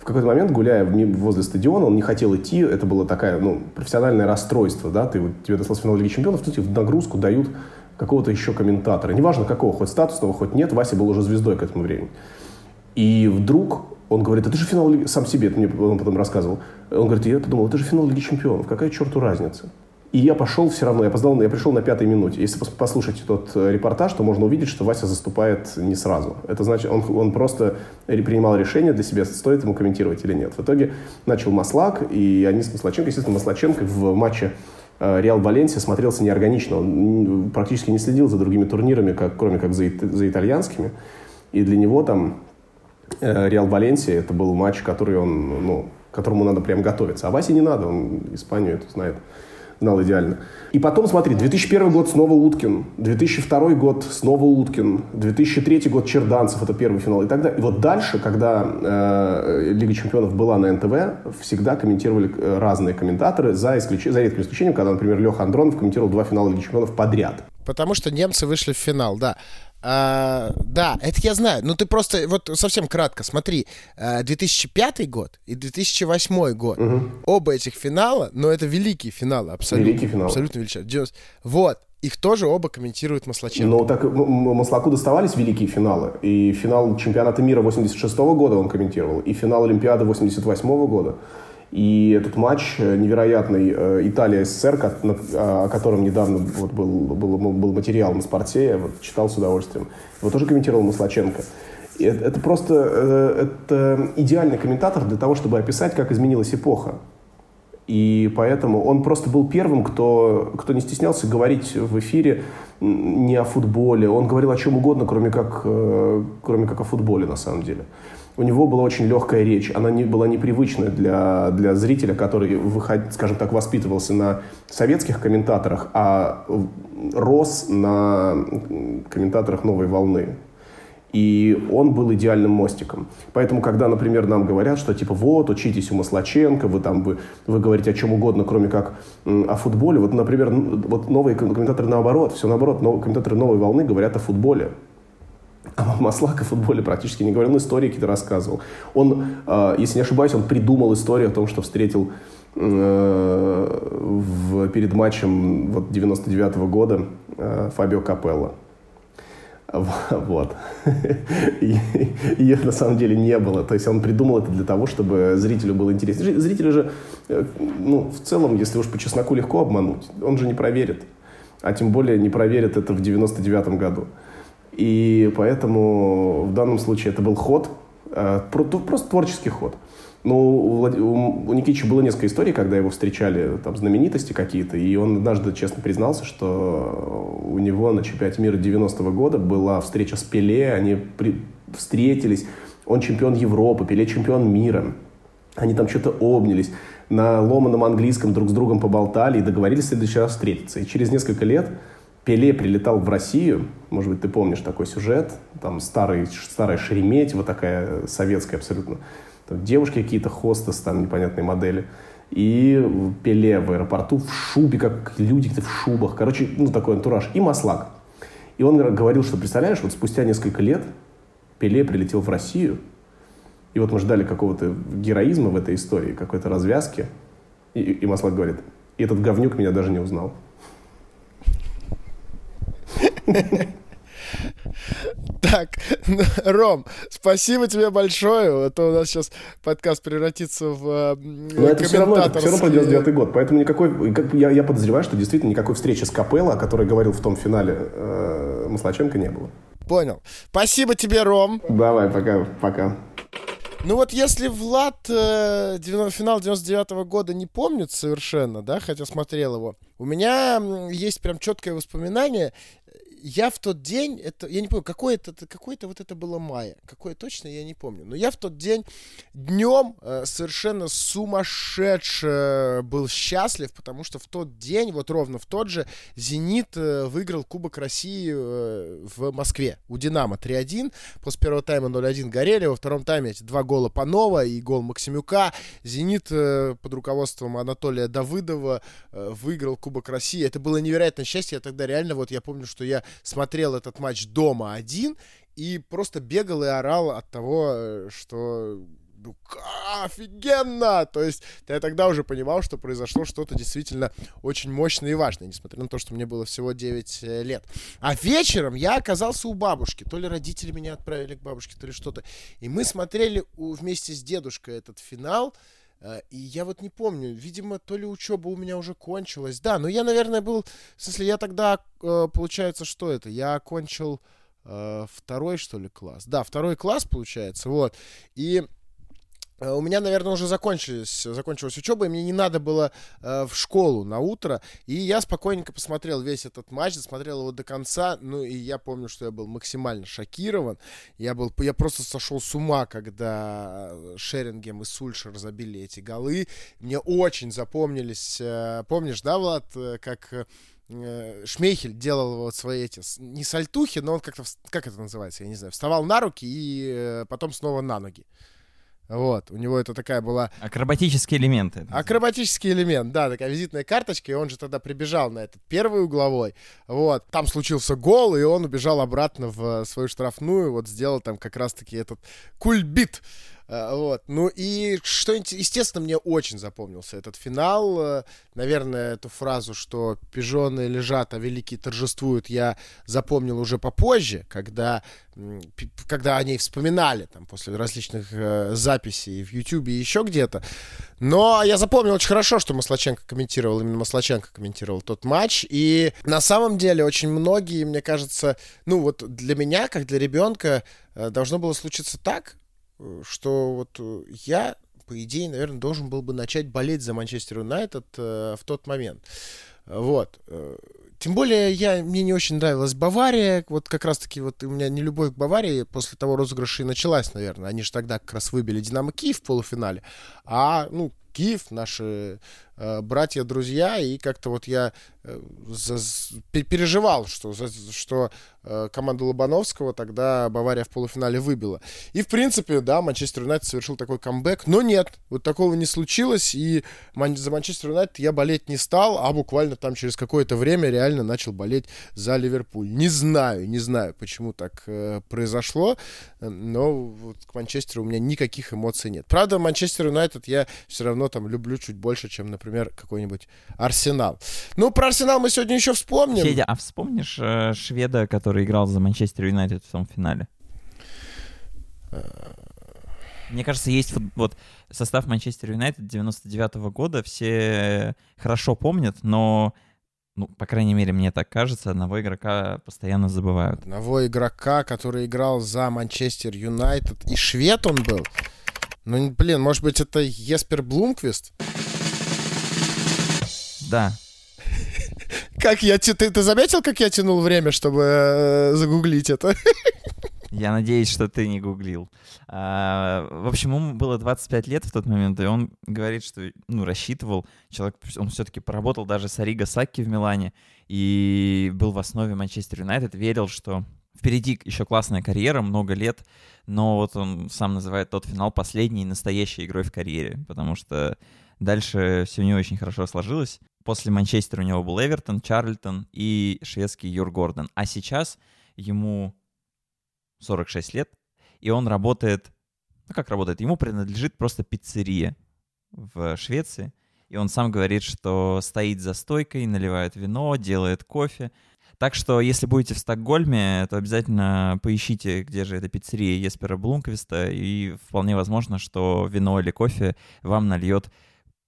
В какой-то момент, гуляя возле стадиона, он не хотел идти. Это было такое, ну, профессиональное расстройство, да. Ты, вот, тебе достался финал Лиги Чемпионов, тут тебе в нагрузку дают какого-то еще комментатора. Неважно какого, хоть статусного, хоть нет. Вася был уже звездой к этому времени. И вдруг он говорит, это же финал Лиги... Сам себе это мне он потом рассказывал. Он говорит, я подумал, это же финал Лиги Чемпионов. Какая черту разница? И я пошел все равно, я опоздал, я пришел на пятой минуте. Если пос- послушать тот э, репортаж, то можно увидеть, что Вася заступает не сразу. Это значит, он, он просто принимал решение для себя, стоит ему комментировать или нет. В итоге начал Маслак, и они с Маслаченко, естественно, Маслаченко в матче Реал Валенсия смотрелся неорганично. Он практически не следил за другими турнирами, как, кроме как за, за итальянскими. И для него там э, Реал Валенсия это был матч, который он, ну, которому надо прям готовиться. А Васе не надо, он Испанию это знает, знал идеально. И потом, смотри, 2001 год снова Уткин, 2002 год снова Уткин, 2003 год Черданцев, это первый финал и так далее. И вот дальше, когда э, Лига чемпионов была на НТВ, всегда комментировали э, разные комментаторы, за, исключ... за редким исключением, когда, например, Леха Андронов комментировал два финала Лиги чемпионов подряд. Потому что немцы вышли в финал, да. А, да, это я знаю. Ну ты просто вот совсем кратко смотри. а, 2005 год и 2008 год. Оба этих финала, но это великие финалы, абсолютно. Великие финалы. Абсолютно величайшие. 90. Вот. Их тоже оба комментирует Маслаченко. Но так Маслаку доставались великие финалы. И финал чемпионата мира 86 года он комментировал, и финал Олимпиады 88 года. И этот матч э, невероятный э, Италия-СССР, на- о котором недавно вот был, был, был материал на спорте, я вот читал с удовольствием. Его тоже комментировал Маслаченко. Это, это просто э, это идеальный комментатор для того, чтобы описать, как изменилась эпоха. И поэтому он просто был первым, кто, кто не стеснялся говорить в эфире не о футболе. Он говорил о чем угодно, кроме как, кроме как о футболе, на самом деле. У него была очень легкая речь. Она не, была непривычная для, для зрителя, который, выход, скажем так, воспитывался на советских комментаторах, а рос на комментаторах новой волны. И он был идеальным мостиком. Поэтому, когда, например, нам говорят, что типа вот, учитесь у Маслаченко, вы там вы, вы говорите о чем угодно, кроме как о футболе. Вот, например, вот новые комментаторы наоборот, все наоборот, новые, комментаторы новой волны говорят о футболе. А Маслак о футболе практически не говорил, он истории какие-то рассказывал. Он, э, если не ошибаюсь, он придумал историю о том, что встретил э, в, перед матчем вот, 99 -го года э, Фабио Капелло. Вот. Ее на самом деле не было. То есть он придумал это для того, чтобы зрителю было интересно. Зрители же, ну, в целом, если уж по чесноку легко обмануть, он же не проверит. А тем более не проверит это в 99 году. И поэтому в данном случае это был ход, э, просто творческий ход. Ну, у, Никитича было несколько историй, когда его встречали там знаменитости какие-то, и он однажды честно признался, что у него на чемпионате мира 90-го года была встреча с Пеле, они при, встретились, он чемпион Европы, Пеле чемпион мира, они там что-то обнялись, на ломаном английском друг с другом поболтали и договорились в следующий раз встретиться. И через несколько лет Пеле прилетал в Россию, может быть, ты помнишь такой сюжет, там старый, старая Шереметьево такая советская абсолютно, там девушки какие-то, хостес, там непонятные модели. И Пеле в аэропорту в шубе, как люди в шубах. Короче, ну, такой антураж. И Маслак. И он говорил, что, представляешь, вот спустя несколько лет Пеле прилетел в Россию, и вот мы ждали какого-то героизма в этой истории, какой-то развязки. И, и Маслак говорит, и этот говнюк меня даже не узнал. Так, Ром, спасибо тебе большое. Это у нас сейчас подкаст превратится в Но это все равно, это все равно про 99 год. Поэтому никакой, как, я, я подозреваю, что действительно никакой встречи с Капелло, о которой говорил в том финале э, Маслаченко, не было. Понял. Спасибо тебе, Ром. Давай, пока. Пока. Ну вот если Влад э, финал 99 -го года не помнит совершенно, да, хотя смотрел его, у меня есть прям четкое воспоминание я в тот день, это, я не помню, какое это, какое это вот это было мая, какое точно, я не помню, но я в тот день днем э, совершенно сумасшедше был счастлив, потому что в тот день, вот ровно в тот же, «Зенит» э, выиграл Кубок России э, в Москве у «Динамо» 3-1, после первого тайма 0-1 горели, во втором тайме эти два гола Панова и гол Максимюка, «Зенит» э, под руководством Анатолия Давыдова э, выиграл Кубок России, это было невероятное счастье, я тогда реально, вот я помню, что я смотрел этот матч дома один и просто бегал и орал от того, э, что ну, офигенно! То есть я тогда уже понимал, что произошло что-то действительно очень мощное и важное, несмотря на то, что мне было всего 9 э, лет. А вечером я оказался у бабушки. То ли родители меня отправили к бабушке, то ли что-то. И мы смотрели вместе с дедушкой этот финал. Э, и я вот не помню, видимо, то ли учеба у меня уже кончилась. Да, но я, наверное, был... В смысле, я тогда, э, получается, что это? Я окончил э, второй, что ли, класс. Да, второй класс, получается, вот. И у меня, наверное, уже закончились, закончилась учеба, и мне не надо было э, в школу на утро. И я спокойненько посмотрел весь этот матч, досмотрел его до конца. Ну, и я помню, что я был максимально шокирован. Я, был, я просто сошел с ума, когда Шерингем и Сульшер забили эти голы. Мне очень запомнились. Э, помнишь, да, Влад, э, как э, Шмейхель делал вот свои эти, не сальтухи, но он как-то, как это называется, я не знаю, вставал на руки и потом снова на ноги. Вот, у него это такая была... Акробатические элементы. Акробатический элемент, да, такая визитная карточка, и он же тогда прибежал на этот первый угловой, вот. Там случился гол, и он убежал обратно в свою штрафную, вот сделал там как раз-таки этот кульбит. А, вот. Ну и что, естественно, мне очень запомнился этот финал. Э, наверное, эту фразу, что пижоны лежат, а великие торжествуют, я запомнил уже попозже, когда, когда о ней вспоминали, там, после различных э, записей в Ютубе и еще где-то. Но я запомнил очень хорошо, что Маслаченко комментировал, именно Маслаченко комментировал тот матч. И на самом деле очень многие, мне кажется, ну вот для меня, как для ребенка, э, должно было случиться так, что вот э, я, по идее, наверное, должен был бы начать болеть за Манчестер Юнайтед э, в тот момент. Вот. Э, тем более, я, мне не очень нравилась Бавария. Вот как раз-таки вот у меня не любовь к Баварии после того розыгрыша и началась, наверное. Они же тогда как раз выбили Динамо Киев в полуфинале. А, ну, Киев, наши э, братья-друзья, и как-то вот я э, переживал, что, что э, команду Лобановского тогда Бавария в полуфинале выбила. И, в принципе, да, Манчестер Юнайтед совершил такой камбэк, но нет, вот такого не случилось, и за Манчестер Юнайтед я болеть не стал, а буквально там через какое-то время реально начал болеть за Ливерпуль. Не знаю, не знаю, почему так произошло, но вот к Манчестеру у меня никаких эмоций нет. Правда, Манчестер Юнайтед я все равно там люблю чуть больше, чем, например, какой-нибудь Арсенал. Ну, про Арсенал мы сегодня еще вспомним. Федя, а вспомнишь э, шведа, который играл за Манчестер Юнайтед в том финале? Мне кажется, есть вот состав Манчестер Юнайтед 99 -го года, все хорошо помнят, но ну, по крайней мере, мне так кажется, одного игрока постоянно забывают. Одного игрока, который играл за Манчестер Юнайтед. И швед он был. Ну, блин, может быть, это Еспер Блумквист? Да. Как я... Ты, ты заметил, как я тянул время, чтобы э, загуглить это? Я надеюсь, что ты не гуглил. А, в общем, ему было 25 лет в тот момент, и он говорит, что ну, рассчитывал, человек, он все-таки поработал даже с Ариго Сакки в Милане, и был в основе Манчестер Юнайтед, верил, что впереди еще классная карьера, много лет, но вот он сам называет тот финал последней настоящей игрой в карьере, потому что дальше все не очень хорошо сложилось. После Манчестера у него был Эвертон, Чарльтон и шведский Юр Гордон. А сейчас ему 46 лет, и он работает, ну как работает, ему принадлежит просто пиццерия в Швеции, и он сам говорит, что стоит за стойкой, наливает вино, делает кофе. Так что, если будете в Стокгольме, то обязательно поищите, где же эта пиццерия Еспера Блумквиста, и вполне возможно, что вино или кофе вам нальет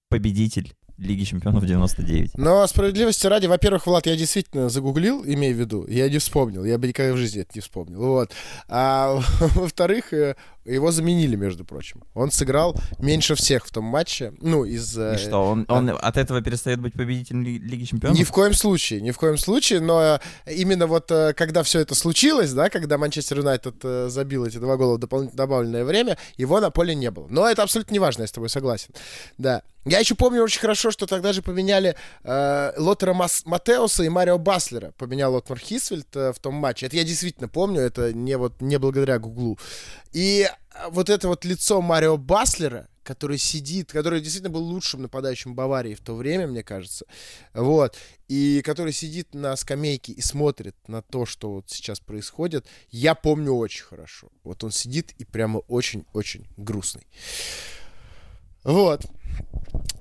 победитель Лиги чемпионов 99. Но справедливости ради, во-первых, Влад, я действительно загуглил, имею в виду, я не вспомнил, я бы никогда в жизни это не вспомнил. Вот. А во-вторых, э, его заменили, между прочим. Он сыграл меньше всех в том матче. Ну, из... И что, он, он а... от этого перестает быть победителем Лиги Чемпионов? Ни в коем случае, ни в коем случае, но именно вот э, когда все это случилось, да, когда Манчестер Юнайтед э, забил эти два гола в дополнительное добавленное время, его на поле не было. Но это абсолютно не важно, я с тобой согласен. Да. Я еще помню очень хорошо, что тогда же поменяли э, Лотера Мас- Матеуса и Марио Баслера. Поменял Лотмар Хисвельд э, в том матче. Это я действительно помню, это не, вот, не благодаря Гуглу. И вот это вот лицо Марио Баслера, который сидит, который действительно был лучшим нападающим Баварии в то время, мне кажется, вот, и который сидит на скамейке и смотрит на то, что вот сейчас происходит, я помню очень хорошо. Вот он сидит и прямо очень-очень грустный. Вот.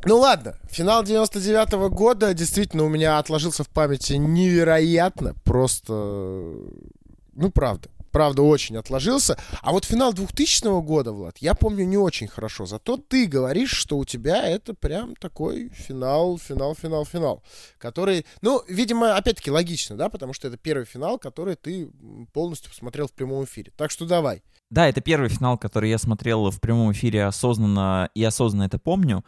Ну ладно, финал 99 -го года действительно у меня отложился в памяти невероятно, просто, ну правда правда, очень отложился. А вот финал 2000 года, Влад, я помню не очень хорошо. Зато ты говоришь, что у тебя это прям такой финал, финал, финал, финал. Который, ну, видимо, опять-таки логично, да, потому что это первый финал, который ты полностью посмотрел в прямом эфире. Так что давай. Да, это первый финал, который я смотрел в прямом эфире осознанно и осознанно это помню.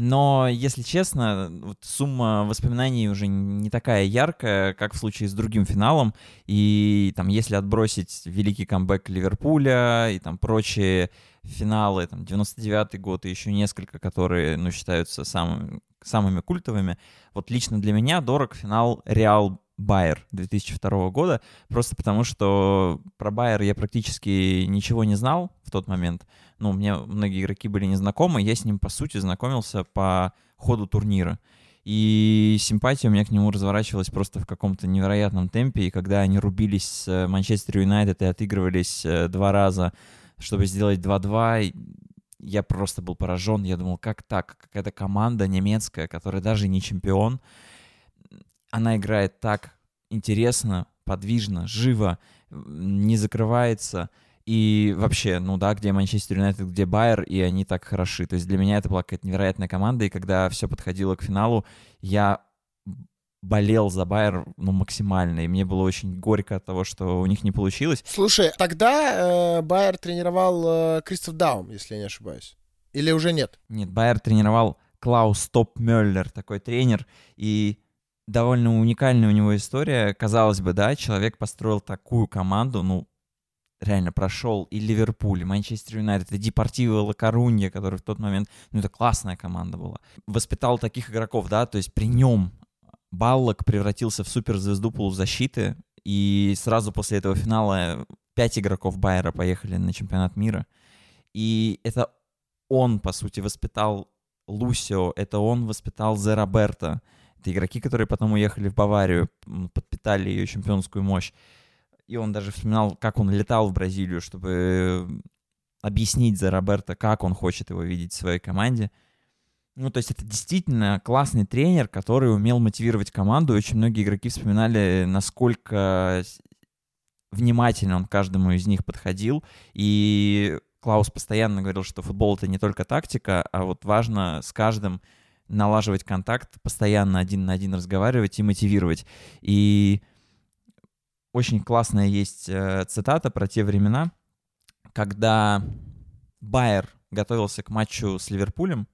Но, если честно, вот сумма воспоминаний уже не такая яркая, как в случае с другим финалом. И там, если отбросить великий камбэк Ливерпуля и там прочие финалы, там, 99-й год и еще несколько, которые, ну, считаются самыми, самыми культовыми, вот лично для меня дорог финал Реал Байер 2002 года, просто потому что про Байер я практически ничего не знал в тот момент. Ну, мне многие игроки были незнакомы, я с ним, по сути, знакомился по ходу турнира. И симпатия у меня к нему разворачивалась просто в каком-то невероятном темпе. И когда они рубились с Манчестер Юнайтед и отыгрывались э, два раза, чтобы сделать 2-2, я просто был поражен. Я думал, как так? Какая-то команда немецкая, которая даже не чемпион, она играет так интересно, подвижно, живо, не закрывается. И вообще, ну да, где Манчестер Юнайтед, где Байер, и они так хороши. То есть для меня это была какая-то невероятная команда, и когда все подходило к финалу, я болел за Байер ну, максимально, и мне было очень горько от того, что у них не получилось. Слушай, тогда э, Байер тренировал э, Кристоф Даум, если я не ошибаюсь. Или уже нет? Нет, Байер тренировал Клаус Топ Мюллер, такой тренер, и довольно уникальная у него история. Казалось бы, да, человек построил такую команду, ну, реально прошел и Ливерпуль, и Манчестер Юнайтед, и Депортиво Ла Корунья, который в тот момент, ну, это классная команда была. Воспитал таких игроков, да, то есть при нем Баллок превратился в суперзвезду полузащиты, и сразу после этого финала пять игроков Байера поехали на чемпионат мира. И это он, по сути, воспитал Лусио, это он воспитал Зе Роберто. Это игроки, которые потом уехали в Баварию, подпитали ее чемпионскую мощь. И он даже вспоминал, как он летал в Бразилию, чтобы объяснить за Роберто, как он хочет его видеть в своей команде. Ну, то есть это действительно классный тренер, который умел мотивировать команду. очень многие игроки вспоминали, насколько внимательно он к каждому из них подходил. И Клаус постоянно говорил, что футбол это не только тактика, а вот важно с каждым налаживать контакт, постоянно один на один разговаривать и мотивировать. И очень классная есть э, цитата про те времена, когда Байер готовился к матчу с Ливерпулем,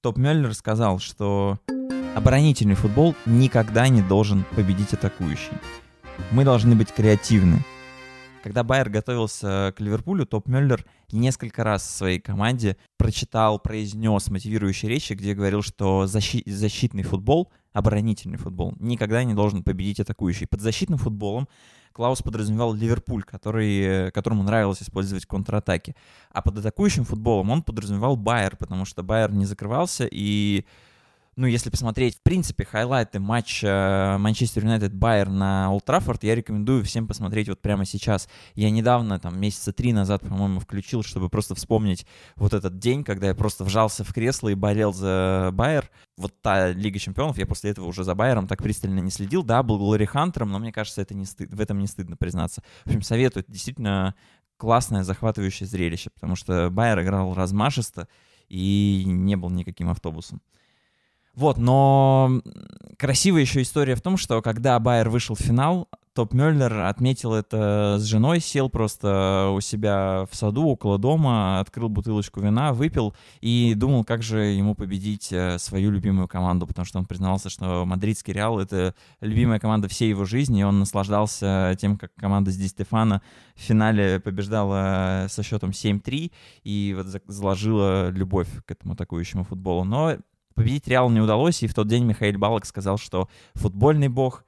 Топ Мюллер сказал, что оборонительный футбол никогда не должен победить атакующий. Мы должны быть креативны. Когда Байер готовился к Ливерпулю, Топ Мюллер несколько раз в своей команде прочитал, произнес мотивирующие речи, где говорил, что защи- защитный футбол, оборонительный футбол, никогда не должен победить атакующий. Под защитным футболом Клаус подразумевал Ливерпуль, который, которому нравилось использовать контратаки. А под атакующим футболом он подразумевал Байер, потому что Байер не закрывался и ну, если посмотреть, в принципе, хайлайты матча Манчестер Юнайтед Байер на Олд Траффорд, я рекомендую всем посмотреть вот прямо сейчас. Я недавно, там, месяца три назад, по-моему, включил, чтобы просто вспомнить вот этот день, когда я просто вжался в кресло и болел за Байер. Вот та Лига Чемпионов, я после этого уже за Байером так пристально не следил. Да, был glory hunter ом, но мне кажется, это не стыд, в этом не стыдно признаться. В общем, советую. Это действительно классное, захватывающее зрелище, потому что Байер играл размашисто и не был никаким автобусом. Вот, но красивая еще история в том, что когда Байер вышел в финал, Топ Мюллер отметил это с женой, сел просто у себя в саду около дома, открыл бутылочку вина, выпил и думал, как же ему победить э, свою любимую команду, потому что он признавался, что мадридский Реал — это любимая команда всей его жизни, и он наслаждался тем, как команда здесь Стефана в финале побеждала со счетом 7-3 и вот заложила любовь к этому атакующему футболу. Но победить Реал не удалось, и в тот день Михаил Балок сказал, что футбольный бог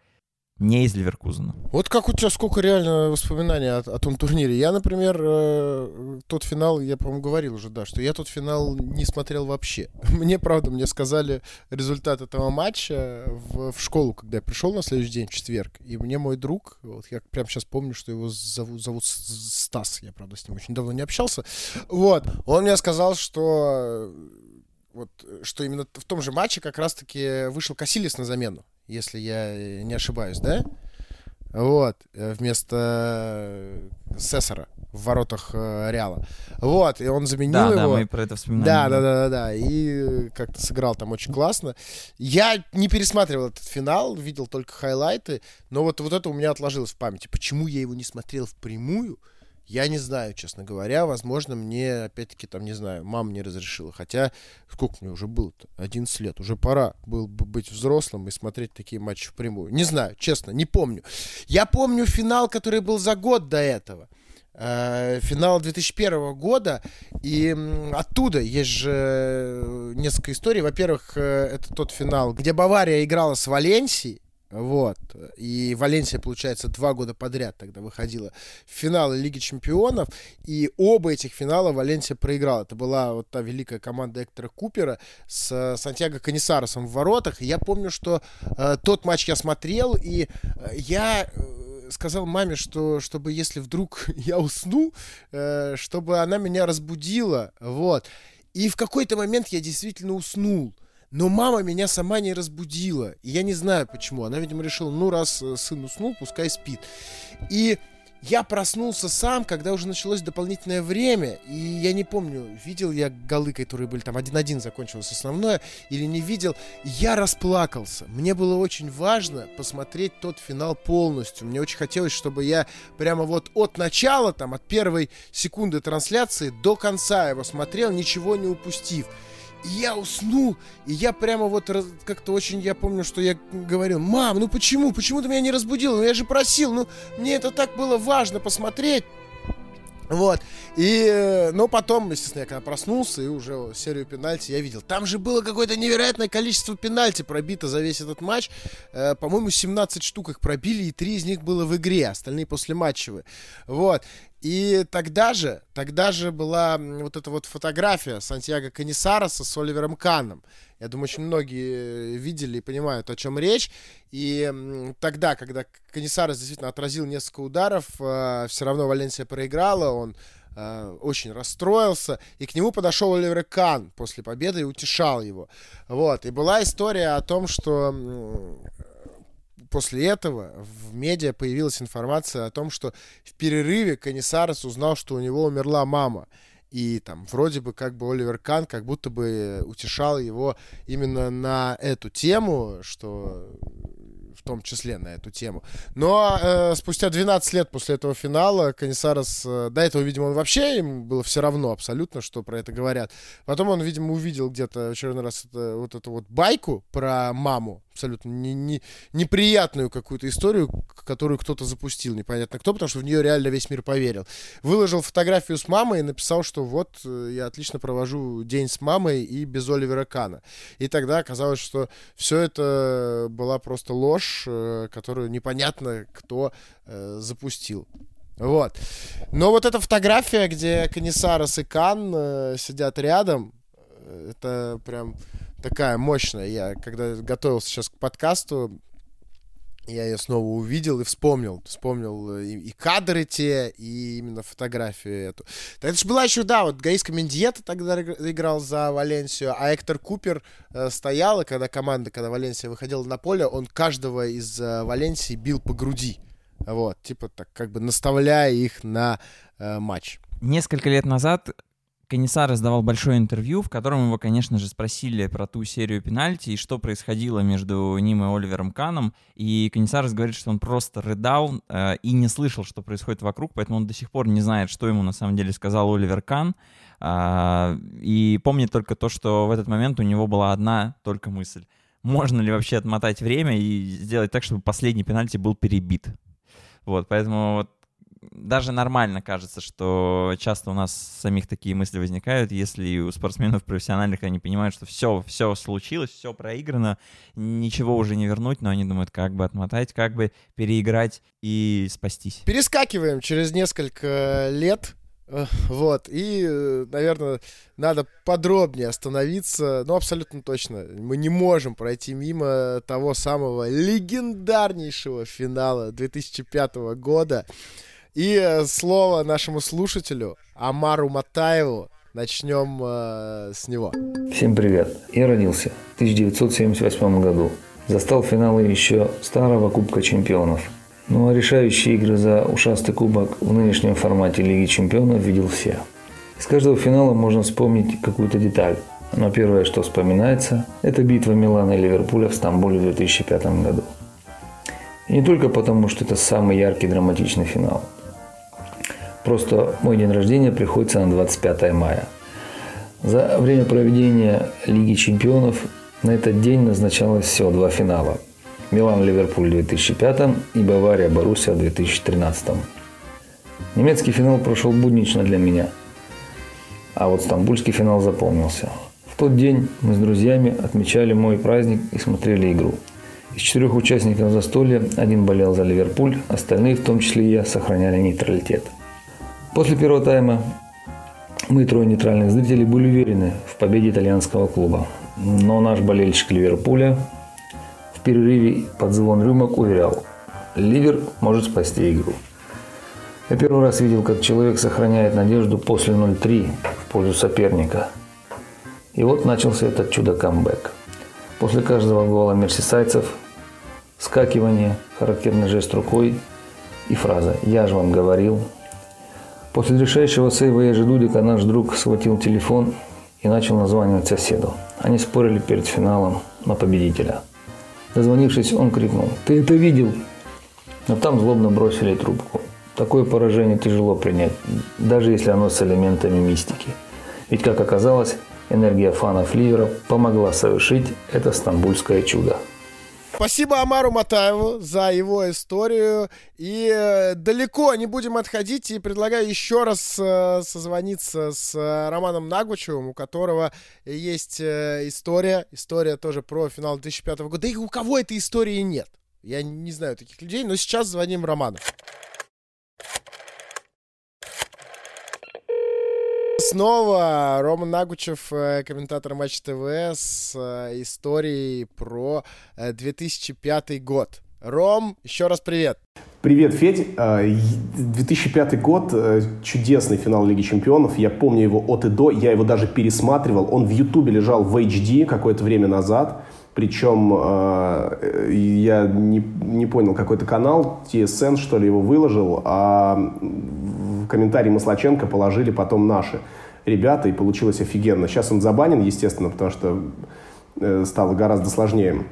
не из Ливеркузена. Вот как у тебя сколько реально воспоминаний о, о том турнире. Я, например, э, тот финал, я, по-моему, говорил уже, да, что я тот финал не смотрел вообще. Мне, правда, мне сказали результат этого матча в, в школу, когда я пришел на следующий день, в четверг. И мне мой друг, вот я прямо сейчас помню, что его зовут, зовут Стас, я, правда, с ним очень давно не общался. Вот, он мне сказал, что вот, э, что именно в том же матче как раз-таки вышел Касилис на замену, если я э, не ошибаюсь, да? Вот, э, вместо Сессора в воротах Реала. Вот, и он заменил да, его. Да, мы про это вспоминаем. Да, да, да, да, да. И как-то сыграл там очень классно. Я не пересматривал этот финал, видел только хайлайты, но вот, вот это у меня отложилось в памяти. Почему я его не смотрел впрямую? Я не знаю, честно говоря. Возможно, мне, опять-таки, там, не знаю, мама не разрешила. Хотя, сколько мне уже было-то? 11 лет. Уже пора было бы быть взрослым и смотреть такие матчи впрямую. Не знаю, честно, не помню. Я помню финал, который был за год до этого. Э, финал 2001 года, и оттуда есть же несколько историй. Во-первых, э, это тот финал, где Бавария играла с Валенсией, вот. И Валенсия, получается, два года подряд тогда выходила в финалы Лиги Чемпионов. И оба этих финала Валенсия проиграла. Это была вот та великая команда Эктора Купера с Сантьяго Канисаросом в воротах. И я помню, что э, тот матч я смотрел, и э, я э, сказал маме, что чтобы если вдруг я усну, э, чтобы она меня разбудила. Вот. И в какой-то момент я действительно уснул. Но мама меня сама не разбудила. И я не знаю почему. Она, видимо, решила, ну, раз э, сын уснул, пускай спит. И я проснулся сам, когда уже началось дополнительное время, и я не помню, видел я голы, которые были там 1-1 закончилось основное, или не видел. Я расплакался. Мне было очень важно посмотреть тот финал полностью. Мне очень хотелось, чтобы я прямо вот от начала, там, от первой секунды трансляции до конца его смотрел, ничего не упустив. И я уснул, и я прямо вот как-то очень, я помню, что я говорил, мам, ну почему, почему ты меня не разбудил, ну я же просил, ну мне это так было важно посмотреть. Вот. И, э, ну, потом, естественно, я когда проснулся и уже серию пенальти я видел. Там же было какое-то невероятное количество пенальти пробито за весь этот матч. Э, по-моему, 17 штук их пробили, и 3 из них было в игре, остальные после матчевые. Вот. И тогда же, тогда же была вот эта вот фотография Сантьяго Канисароса с Оливером Каном. Я думаю, очень многие видели и понимают, о чем речь. И тогда, когда Канисарос действительно отразил несколько ударов, э, все равно Валенсия проиграла, он э, очень расстроился, и к нему подошел Оливер Кан после победы и утешал его. Вот, и была история о том, что после этого в медиа появилась информация о том, что в перерыве Канисарес узнал, что у него умерла мама. И там вроде бы как бы Оливер Кан как будто бы утешал его именно на эту тему, что в том числе на эту тему. Но э, спустя 12 лет после этого финала Канисарос, э, до этого, видимо, он вообще, ему было все равно абсолютно, что про это говорят. Потом он, видимо, увидел где-то очередной раз это, вот эту вот байку про маму, абсолютно не, не, неприятную какую-то историю, которую кто-то запустил, непонятно кто, потому что в нее реально весь мир поверил. Выложил фотографию с мамой и написал, что вот э, я отлично провожу день с мамой и без Оливера Кана. И тогда оказалось, что все это была просто ложь, э, которую непонятно кто э, запустил. Вот. Но вот эта фотография, где Канисарос и Кан э, сидят рядом, э, это прям такая мощная. Я, когда готовился сейчас к подкасту, я ее снова увидел и вспомнил. Вспомнил и, и кадры те, и именно фотографию эту. Это же была еще, да, вот Гаиска Мендиета тогда играл за Валенсию, а Эктор Купер э, стоял, и когда команда, когда Валенсия выходила на поле, он каждого из э, Валенсии бил по груди. Вот, типа так, как бы наставляя их на э, матч. Несколько лет назад Канисар раздавал большое интервью, в котором его, конечно же, спросили про ту серию пенальти и что происходило между ним и Оливером Каном. И Канисарес говорит, что он просто рыдал э, и не слышал, что происходит вокруг, поэтому он до сих пор не знает, что ему на самом деле сказал Оливер Кан. Э, и помнит только то, что в этот момент у него была одна только мысль. Можно ли вообще отмотать время и сделать так, чтобы последний пенальти был перебит? Вот, поэтому вот даже нормально кажется, что часто у нас самих такие мысли возникают, если у спортсменов профессиональных они понимают, что все, все случилось, все проиграно, ничего уже не вернуть, но они думают, как бы отмотать, как бы переиграть и спастись. Перескакиваем через несколько лет э, вот, и, э, наверное, надо подробнее остановиться, ну, абсолютно точно, мы не можем пройти мимо того самого легендарнейшего финала 2005 года, и э, слово нашему слушателю Амару Матаеву. Начнем э, с него. Всем привет. Я родился в 1978 году. Застал финалы еще старого Кубка Чемпионов. Ну а решающие игры за ушастый кубок в нынешнем формате Лиги Чемпионов видел все. Из каждого финала можно вспомнить какую-то деталь. Но первое, что вспоминается, это битва Милана и Ливерпуля в Стамбуле в 2005 году. И не только потому, что это самый яркий драматичный финал – Просто мой день рождения приходится на 25 мая. За время проведения Лиги чемпионов на этот день назначалось всего два финала. Милан-Ливерпуль в 2005 и Бавария-Боруссия в 2013. Немецкий финал прошел буднично для меня, а вот стамбульский финал запомнился. В тот день мы с друзьями отмечали мой праздник и смотрели игру. Из четырех участников застолья один болел за Ливерпуль, остальные, в том числе и я, сохраняли нейтралитет – После первого тайма мы, трое нейтральных зрителей, были уверены в победе итальянского клуба. Но наш болельщик Ливерпуля в перерыве под звон рюмок уверял, Ливер может спасти игру. Я первый раз видел, как человек сохраняет надежду после 0-3 в пользу соперника. И вот начался этот чудо-камбэк. После каждого гола мерсисайцев скакивание, характерный жест рукой и фраза «Я же вам говорил», После решающего сейва Ежи Дудика наш друг схватил телефон и начал названивать соседу. Они спорили перед финалом на победителя. Дозвонившись, он крикнул «Ты это видел?» Но там злобно бросили трубку. Такое поражение тяжело принять, даже если оно с элементами мистики. Ведь, как оказалось, энергия фанов Ливера помогла совершить это стамбульское чудо. Спасибо Амару Матаеву за его историю. И э, далеко не будем отходить. И предлагаю еще раз э, созвониться с э, Романом Нагучевым, у которого есть история. История тоже про финал 2005 года. Да и у кого этой истории нет. Я не знаю таких людей, но сейчас звоним Роману. Снова Рома Нагучев, э, комментатор Матч ТВ, с э, историей про э, 2005 год. Ром, еще раз привет. Привет, Федь. А, 2005 год, э, чудесный финал Лиги Чемпионов. Я помню его от и до. Я его даже пересматривал. Он в Ютубе лежал в HD какое-то время назад. Причем э, я не, не понял, какой-то канал, TSN, что ли, его выложил, а в комментарии Маслаченко положили потом наши ребята, и получилось офигенно. Сейчас он забанен, естественно, потому что э, стало гораздо сложнее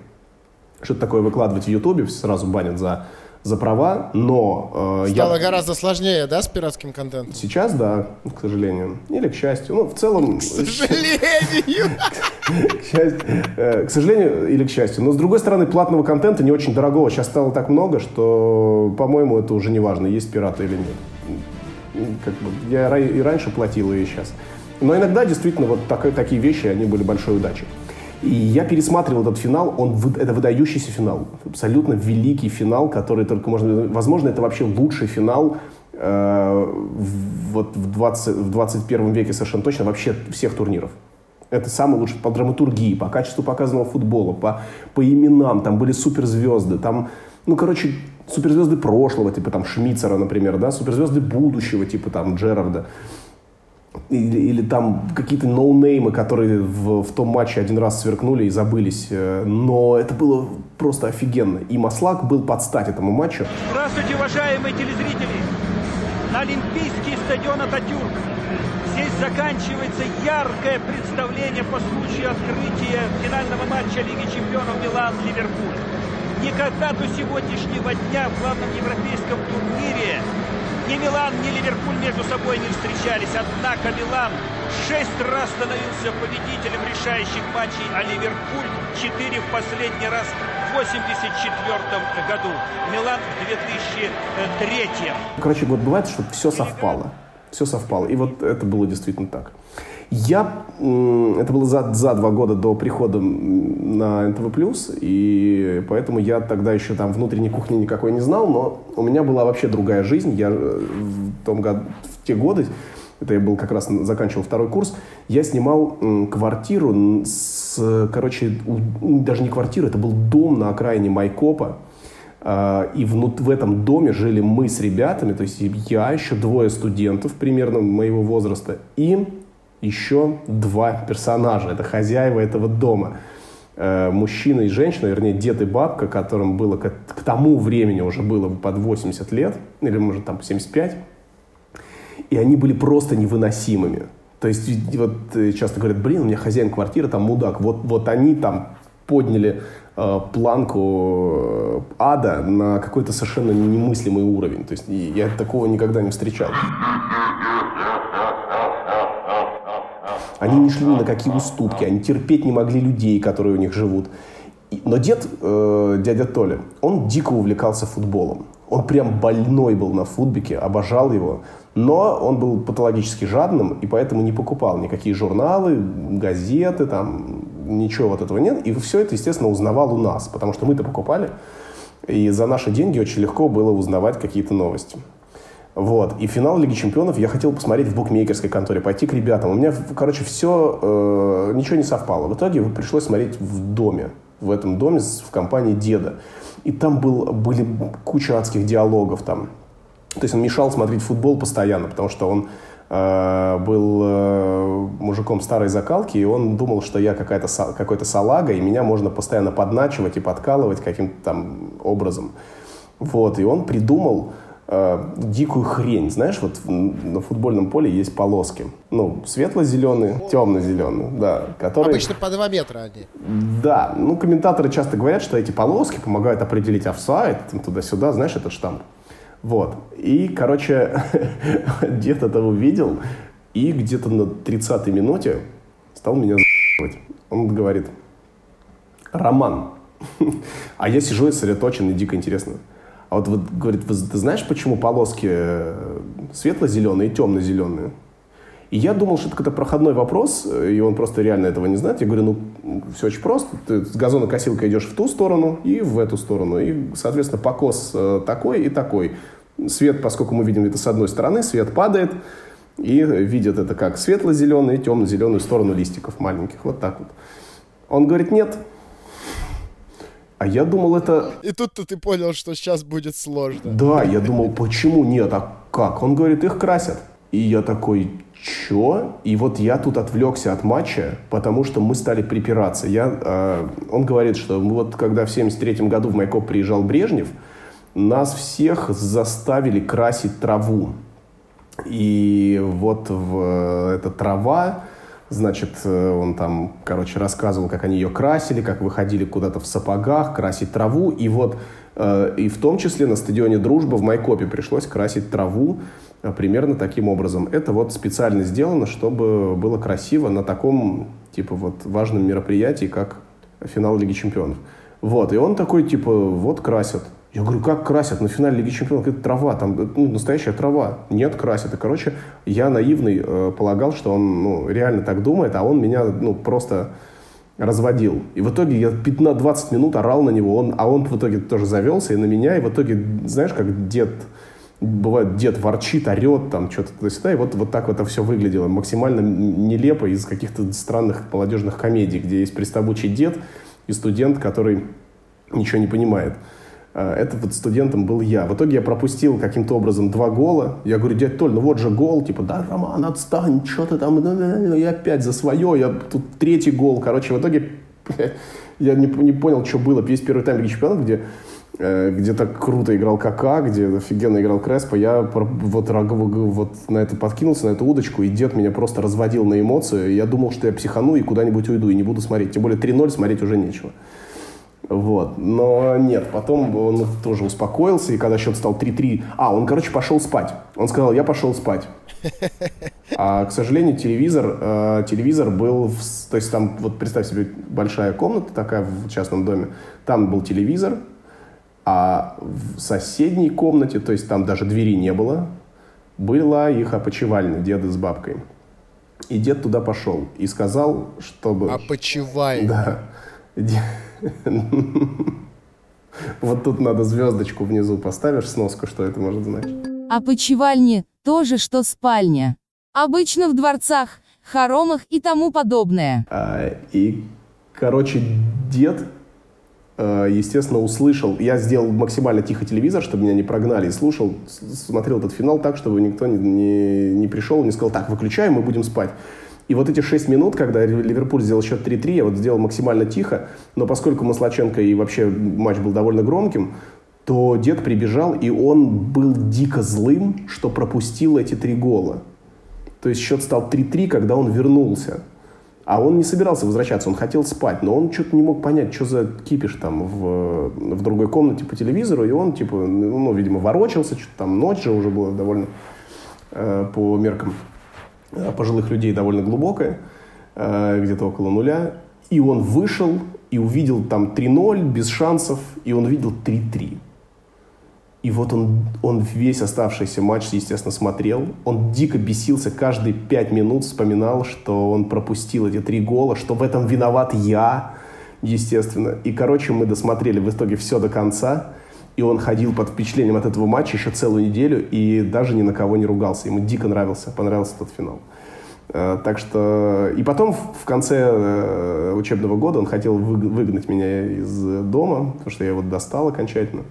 что-то такое выкладывать в Ютубе, сразу банят за за права, но... Э, Стало я... гораздо сложнее, да, с пиратским контентом? Сейчас, да, к сожалению. Или к счастью. Ну, в целом... К сожалению! К счастью, э, к сожалению или к счастью. Но, с другой стороны, платного контента не очень дорогого сейчас стало так много, что, по-моему, это уже не важно, есть пираты или нет. Как бы, я и раньше платил, и сейчас. Но иногда, действительно, вот так, такие вещи, они были большой удачей. И я пересматривал этот финал, он, это выдающийся финал, абсолютно великий финал, который только можно... Возможно, это вообще лучший финал э, вот в, 20, в 21 веке совершенно точно вообще всех турниров. Это самый лучший по драматургии, по качеству показанного футбола, по, по именам. Там были суперзвезды, там, ну, короче, суперзвезды прошлого, типа там Шмицера, например, да, суперзвезды будущего, типа там Джерарда или, или там какие-то ноунеймы, которые в, в том матче один раз сверкнули и забылись. Э, но это было просто офигенно. И Маслак был под стать этому матчу. Здравствуйте, уважаемые телезрители! На Олимпийский стадион Ататюрк. Здесь заканчивается яркое представление по случаю открытия финального матча Лиги чемпионов Милан-Ливерпуль. Никогда до сегодняшнего дня в главном европейском турнире ни Милан, ни Ливерпуль между собой не встречались. Однако Милан шесть раз становился победителем решающих матчей, а Ливерпуль четыре в последний раз в 84 году. Милан в 2003. Короче, вот бывает, что все совпало. Все совпало. И вот это было действительно так. Я, это было за, за два года до прихода на НТВ+, и поэтому я тогда еще там внутренней кухни никакой не знал, но у меня была вообще другая жизнь. Я э, в, том году, в те годы, это я был как раз заканчивал второй курс, я снимал квартиру с, короче, даже не квартиру, это был дом на окраине Майкопа, а, и внут, в этом доме жили мы с ребятами, то есть я, еще двое студентов примерно моего возраста, и еще два персонажа. Это хозяева этого дома. Э, мужчина и женщина, вернее, дед и бабка, которым было к, тому времени уже было под 80 лет, или, может, там 75. И они были просто невыносимыми. То есть, вот э, часто говорят, блин, у меня хозяин квартиры, там мудак. Вот, вот они там подняли э, планку ада на какой-то совершенно немыслимый уровень. То есть я такого никогда не встречал. Они не шли ни на какие уступки, они терпеть не могли людей, которые у них живут. Но дед, э, дядя Толя, он дико увлекался футболом. Он прям больной был на футбике, обожал его. Но он был патологически жадным, и поэтому не покупал никакие журналы, газеты, там, ничего вот этого нет. И все это, естественно, узнавал у нас, потому что мы-то покупали. И за наши деньги очень легко было узнавать какие-то новости. Вот. И финал Лиги Чемпионов я хотел посмотреть в букмекерской конторе, пойти к ребятам. У меня, короче, все, э, ничего не совпало. В итоге пришлось смотреть в доме, в этом доме в компании деда. И там был, были куча адских диалогов там. То есть он мешал смотреть футбол постоянно, потому что он э, был э, мужиком старой закалки, и он думал, что я какая-то, какой-то салага, и меня можно постоянно подначивать и подкалывать каким-то там образом. Вот, и он придумал э, дикую хрень. Знаешь, вот на футбольном поле есть полоски. Ну, светло-зеленые, темно-зеленые, да. Которые... Обычно по 2 метра они. Да, ну, комментаторы часто говорят, что эти полоски помогают определить офсайд, туда-сюда, знаешь, этот штамп. Вот. И, короче, дед это увидел, и где-то на 30-й минуте стал меня за***ывать. Он говорит, Роман, А я сижу и сосредоточен, и дико интересно. А вот, вот говорит, ты знаешь, почему полоски э, светло-зеленые и темно-зеленые? И я думал, что это какой-то проходной вопрос, и он просто реально этого не знает. Я говорю, ну, все очень просто. Ты с газонокосилкой идешь в ту сторону и в эту сторону. И, соответственно, покос э, такой и такой. Свет, поскольку мы видим это с одной стороны, свет падает, и видят это как светло-зеленый и темно-зеленую сторону листиков маленьких. Вот так вот. Он говорит, нет. А я думал, это... И тут-то ты понял, что сейчас будет сложно. Да, я думал, почему нет, а как? Он говорит, их красят. И я такой, чё? И вот я тут отвлекся от матча, потому что мы стали припираться. Я, э, он говорит, что вот когда в 73 году в Майкоп приезжал Брежнев, нас всех заставили красить траву. И вот в, эта трава, значит, он там, короче, рассказывал, как они ее красили, как выходили куда-то в сапогах, красить траву. И вот, э, и в том числе на стадионе «Дружба» в Майкопе пришлось красить траву э, примерно таким образом. Это вот специально сделано, чтобы было красиво на таком, типа, вот важном мероприятии, как финал Лиги Чемпионов. Вот, и он такой, типа, вот красят. Я говорю, как красят? На финале Лиги Чемпионов это трава, там ну, настоящая трава. Нет, красят. И, короче, я наивный э, полагал, что он ну, реально так думает, а он меня ну, просто разводил. И в итоге я 15-20 минут орал на него, он, а он в итоге тоже завелся и на меня, и в итоге, знаешь, как дед, бывает, дед ворчит, орет, там, что-то туда-сюда, и вот, вот так вот это все выглядело. Максимально нелепо из каких-то странных молодежных комедий, где есть пристабучий дед и студент, который ничего не понимает. А, это вот студентом был я. В итоге я пропустил каким-то образом два гола. Я говорю, дядь Толь, ну вот же гол. Типа, да, Роман, отстань, что ты там. И опять за свое. Я тут третий гол. Короче, в итоге я не, не понял, что было. Весь первый тайм Лиги Чемпионов, где э, где так круто играл Кака, где офигенно играл Креспо, я вот, вот на это подкинулся, на эту удочку, и дед меня просто разводил на эмоции. Я думал, что я психану и куда-нибудь уйду, и не буду смотреть. Тем более 3-0 смотреть уже нечего. Вот. Но нет, потом он тоже успокоился, и когда счет стал 3-3... А, он, короче, пошел спать. Он сказал, я пошел спать. А, к сожалению, телевизор, э, телевизор был... В, то есть там, вот представь себе, большая комната такая в частном доме. Там был телевизор, а в соседней комнате, то есть там даже двери не было, была их опочивальня, деда с бабкой. И дед туда пошел и сказал, чтобы... Опочивальня. Да. Вот тут надо звездочку внизу поставишь, сноску, что это может значить. А почевальни тоже что спальня. Обычно в дворцах, хоромах и тому подобное. А, и, короче, дед, э, естественно, услышал. Я сделал максимально тихо телевизор, чтобы меня не прогнали, и слушал, смотрел этот финал так, чтобы никто не, не, не пришел, не сказал, так, выключаем, мы будем спать. И вот эти 6 минут, когда Ливерпуль сделал счет 3-3, я вот сделал максимально тихо, но поскольку Маслаченко и вообще матч был довольно громким, то дед прибежал, и он был дико злым, что пропустил эти три гола. То есть счет стал 3-3, когда он вернулся. А он не собирался возвращаться, он хотел спать, но он что-то не мог понять, что за кипиш там в, в другой комнате по телевизору, и он, типа, ну, видимо, ворочался, что-то там ночь же уже была довольно э, по меркам пожилых людей довольно глубокая, э, где-то около нуля. И он вышел и увидел там 3-0 без шансов, и он видел 3-3. И вот он, он весь оставшийся матч, естественно, смотрел. Он дико бесился, каждые пять минут вспоминал, что он пропустил эти три гола, что в этом виноват я, естественно. И, короче, мы досмотрели в итоге все до конца. И он ходил под впечатлением от этого матча еще целую неделю и даже ни на кого не ругался. Ему дико нравился, понравился тот финал. Э, так что... И потом в конце э, учебного года он хотел выгнать меня из дома, потому что я его достал окончательно.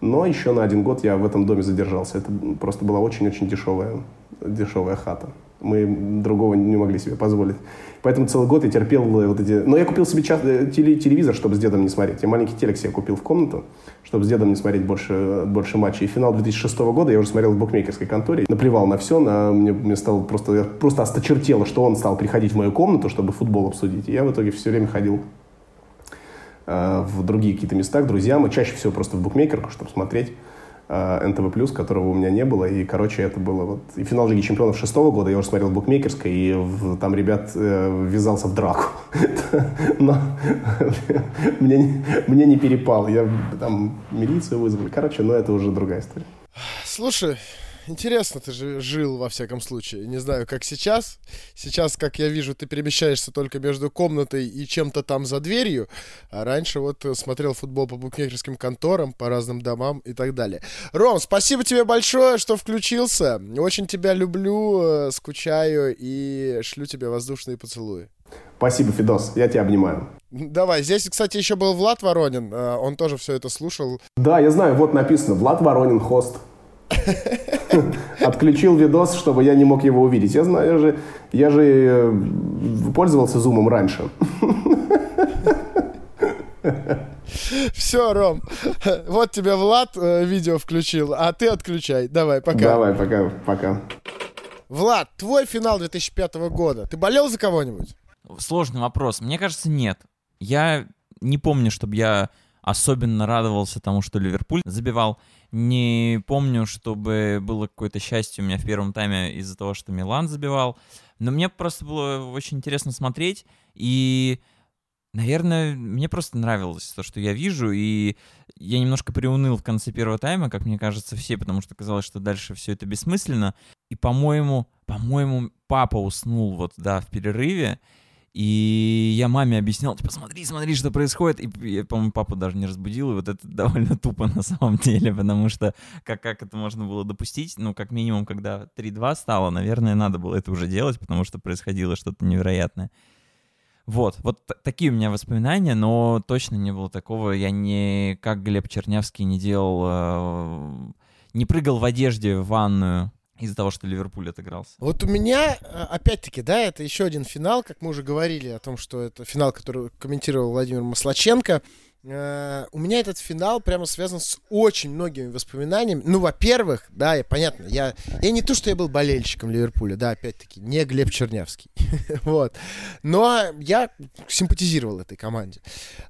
Но еще на один год я в этом доме задержался. Это просто была очень-очень дешевая, дешевая хата. Мы другого не могли себе позволить. Поэтому целый год я терпел вот эти... Но я купил себе час... Э, телевизор, чтобы с дедом не смотреть. Я маленький телек себе купил в комнату, чтобы с дедом не смотреть больше, больше матчей. И финал 2006 года я уже смотрел в букмекерской конторе. Наплевал на все. На... Мне, мне стало просто... Я просто осточертело, что он стал приходить в мою комнату, чтобы футбол обсудить. И я в итоге все время ходил э, в другие какие-то места к друзьям. И чаще всего просто в букмекерку, чтобы смотреть НТВ+, которого у меня не было. И, короче, это было вот... И финал Лиги Чемпионов шестого года я уже смотрел в букмекерской, и в, там ребят э, ввязался в драку. Но мне, мне не перепал. Я там милицию вызвали. Короче, но это уже другая история. Слушай, интересно ты же жил, во всяком случае. Не знаю, как сейчас. Сейчас, как я вижу, ты перемещаешься только между комнатой и чем-то там за дверью. А раньше вот смотрел футбол по букмекерским конторам, по разным домам и так далее. Ром, спасибо тебе большое, что включился. Очень тебя люблю, э, скучаю и шлю тебе воздушные поцелуи. Спасибо, Фидос. Я тебя обнимаю. Давай. Здесь, кстати, еще был Влад Воронин. Э, он тоже все это слушал. Да, я знаю. Вот написано. Влад Воронин, хост. Отключил видос, чтобы я не мог его увидеть. Я знаю, я же, я же э, пользовался зумом раньше. Все, Ром, вот тебе Влад э, видео включил, а ты отключай. Давай, пока. Давай, пока, пока. Влад, твой финал 2005 года. Ты болел за кого-нибудь? Сложный вопрос. Мне кажется, нет. Я не помню, чтобы я особенно радовался тому, что Ливерпуль забивал. Не помню, чтобы было какое-то счастье у меня в первом тайме из-за того, что Милан забивал. Но мне просто было очень интересно смотреть. И, наверное, мне просто нравилось то, что я вижу. И я немножко приуныл в конце первого тайма, как мне кажется, все, потому что казалось, что дальше все это бессмысленно. И, по-моему, по-моему, папа уснул вот, да, в перерыве. И я маме объяснял, типа, смотри, смотри, что происходит. И, я, по-моему, папу даже не разбудил, и вот это довольно тупо на самом деле, потому что как, как это можно было допустить? Ну, как минимум, когда 3-2 стало, наверное, надо было это уже делать, потому что происходило что-то невероятное. Вот, вот такие у меня воспоминания, но точно не было такого. Я не, как Глеб Чернявский, не делал, э, не прыгал в одежде в ванную из-за того, что Ливерпуль отыгрался. Вот у меня, а, опять-таки, да, это еще один финал, как мы уже говорили о том, что это финал, который комментировал Владимир Маслаченко. Э, у меня этот финал прямо связан с очень многими воспоминаниями. Ну, во-первых, да, я, понятно, я, я не то, что я был болельщиком Ливерпуля, да, опять-таки, не Глеб Чернявский, вот, но я симпатизировал этой команде.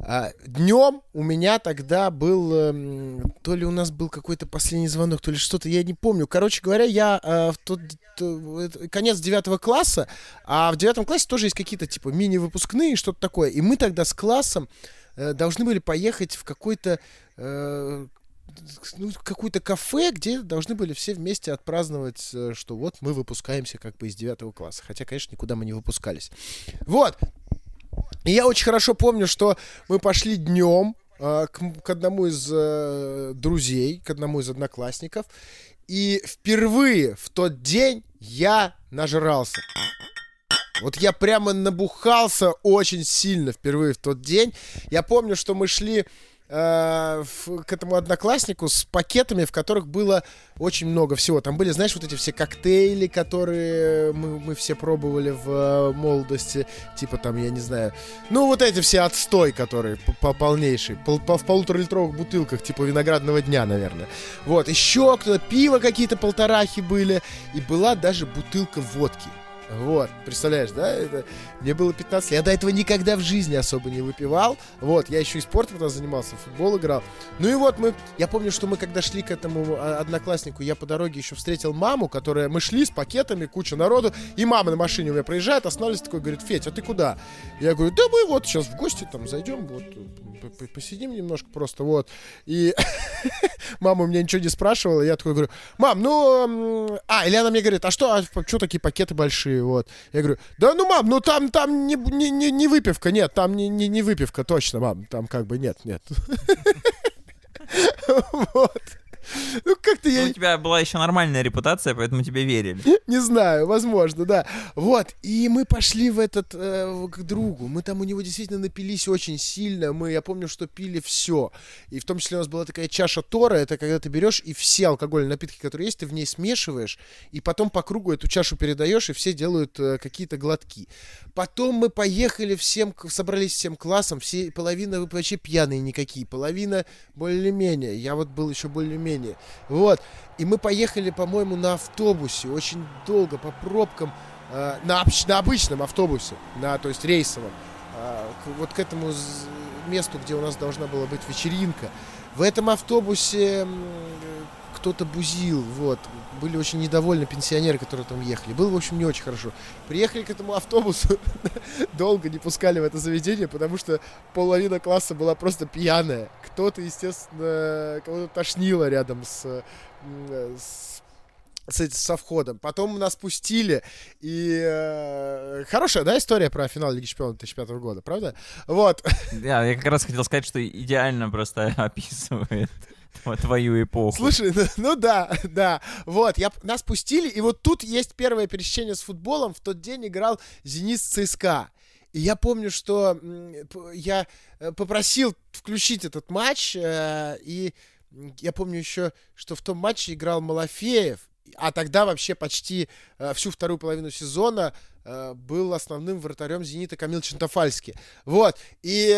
А, днем у меня тогда был, эм, то ли у нас был какой-то последний звонок, то ли что-то, я не помню. Короче говоря, я э, в тот конец девятого класса, а в девятом классе тоже есть какие-то типа мини-выпускные, что-то такое. И мы тогда с классом должны были поехать в какой-то э, ну, какое-то кафе, где должны были все вместе отпраздновать, э, что вот мы выпускаемся как бы из девятого класса. Хотя, конечно, никуда мы не выпускались. Вот. И я очень хорошо помню, что мы пошли днем э, к, к одному из э, друзей, к одному из одноклассников. И впервые в тот день я нажрался. Вот я прямо набухался очень сильно впервые в тот день. Я помню, что мы шли э, к этому однокласснику с пакетами, в которых было очень много всего. Там были, знаешь, вот эти все коктейли, которые мы, мы все пробовали в э, молодости. Типа там, я не знаю. Ну, вот эти все отстой, которые по, по полнейший. Пол, по, в полуторалитровых бутылках, типа виноградного дня, наверное. Вот, еще кто-то, пиво какие-то полторахи были. И была даже бутылка водки. Вот, представляешь, да? Это... Мне было 15 лет. Я до этого никогда в жизни особо не выпивал. Вот, я еще и спортом тогда занимался, футбол играл. Ну и вот мы... Я помню, что мы когда шли к этому а, однокласснику, я по дороге еще встретил маму, которая... Мы шли с пакетами, куча народу, и мама на машине у меня проезжает, останавливается такой, говорит, Федь, а ты куда? Я говорю, да мы вот сейчас в гости там зайдем, вот посидим немножко просто, вот. И мама у меня ничего не спрашивала, я такой говорю, мам, ну... А, или она мне говорит, а что, а что такие пакеты большие, вот. Я говорю, да ну, мам, ну там, там не, не, не, не выпивка, нет, там не, не, не выпивка, точно, мам, там как бы нет, нет. Вот. Ну, как-то я... Ну, у тебя была еще нормальная репутация, поэтому тебе верили. Не знаю, возможно, да. Вот, и мы пошли в этот, э, к другу. Мы там у него действительно напились очень сильно. Мы, я помню, что пили все. И в том числе у нас была такая чаша Тора. Это когда ты берешь и все алкогольные напитки, которые есть, ты в ней смешиваешь. И потом по кругу эту чашу передаешь, и все делают э, какие-то глотки. Потом мы поехали всем, собрались всем классом. Все, половина вообще пьяные никакие. Половина более-менее. Я вот был еще более-менее менее. Вот. И мы поехали, по-моему, на автобусе очень долго по пробкам, э, на, на обычном автобусе, на, то есть рейсовом, э, к, вот к этому месту, где у нас должна была быть вечеринка. В этом автобусе кто-то бузил, вот. Были очень недовольны пенсионеры, которые там ехали. Было, в общем, не очень хорошо. Приехали к этому автобусу, долго не пускали в это заведение, потому что половина класса была просто пьяная. Кто-то, естественно, кого-то тошнило рядом с, с с, со входом. Потом нас пустили, и э, хорошая, да, история про финал Лиги Чемпионов 2005 года, правда? Вот. Да, я как раз хотел сказать, что идеально просто описывает твою эпоху. Слушай, ну, ну да, да. Вот, я, нас пустили, и вот тут есть первое пересечение с футболом. В тот день играл «Зенит» ЦСКА. И я помню, что я э, попросил включить этот матч, э, и я помню еще, что в том матче играл Малафеев, а тогда вообще почти э, всю вторую половину сезона был основным вратарем «Зенита» Камил Чентофальский. Вот, и,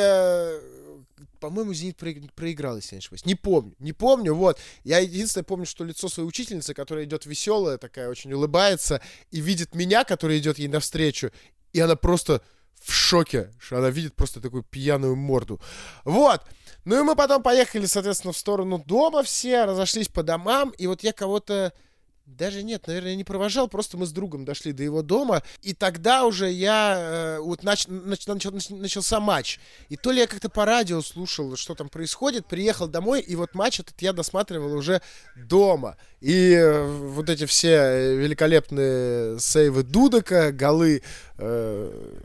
по-моему, «Зенит» проиграл, если я не ошибаюсь. Не помню, не помню, вот. Я единственное помню, что лицо своей учительницы, которая идет веселая, такая очень улыбается, и видит меня, который идет ей навстречу, и она просто в шоке, что она видит просто такую пьяную морду. Вот. Ну и мы потом поехали, соответственно, в сторону дома все, разошлись по домам, и вот я кого-то даже нет, наверное, не провожал, просто мы с другом дошли до его дома, и тогда уже я, э, вот нач, нач, начал, начался матч. И то ли я как-то по радио слушал, что там происходит, приехал домой, и вот матч этот я досматривал уже дома. И э, вот эти все великолепные сейвы Дудока, голы... Э,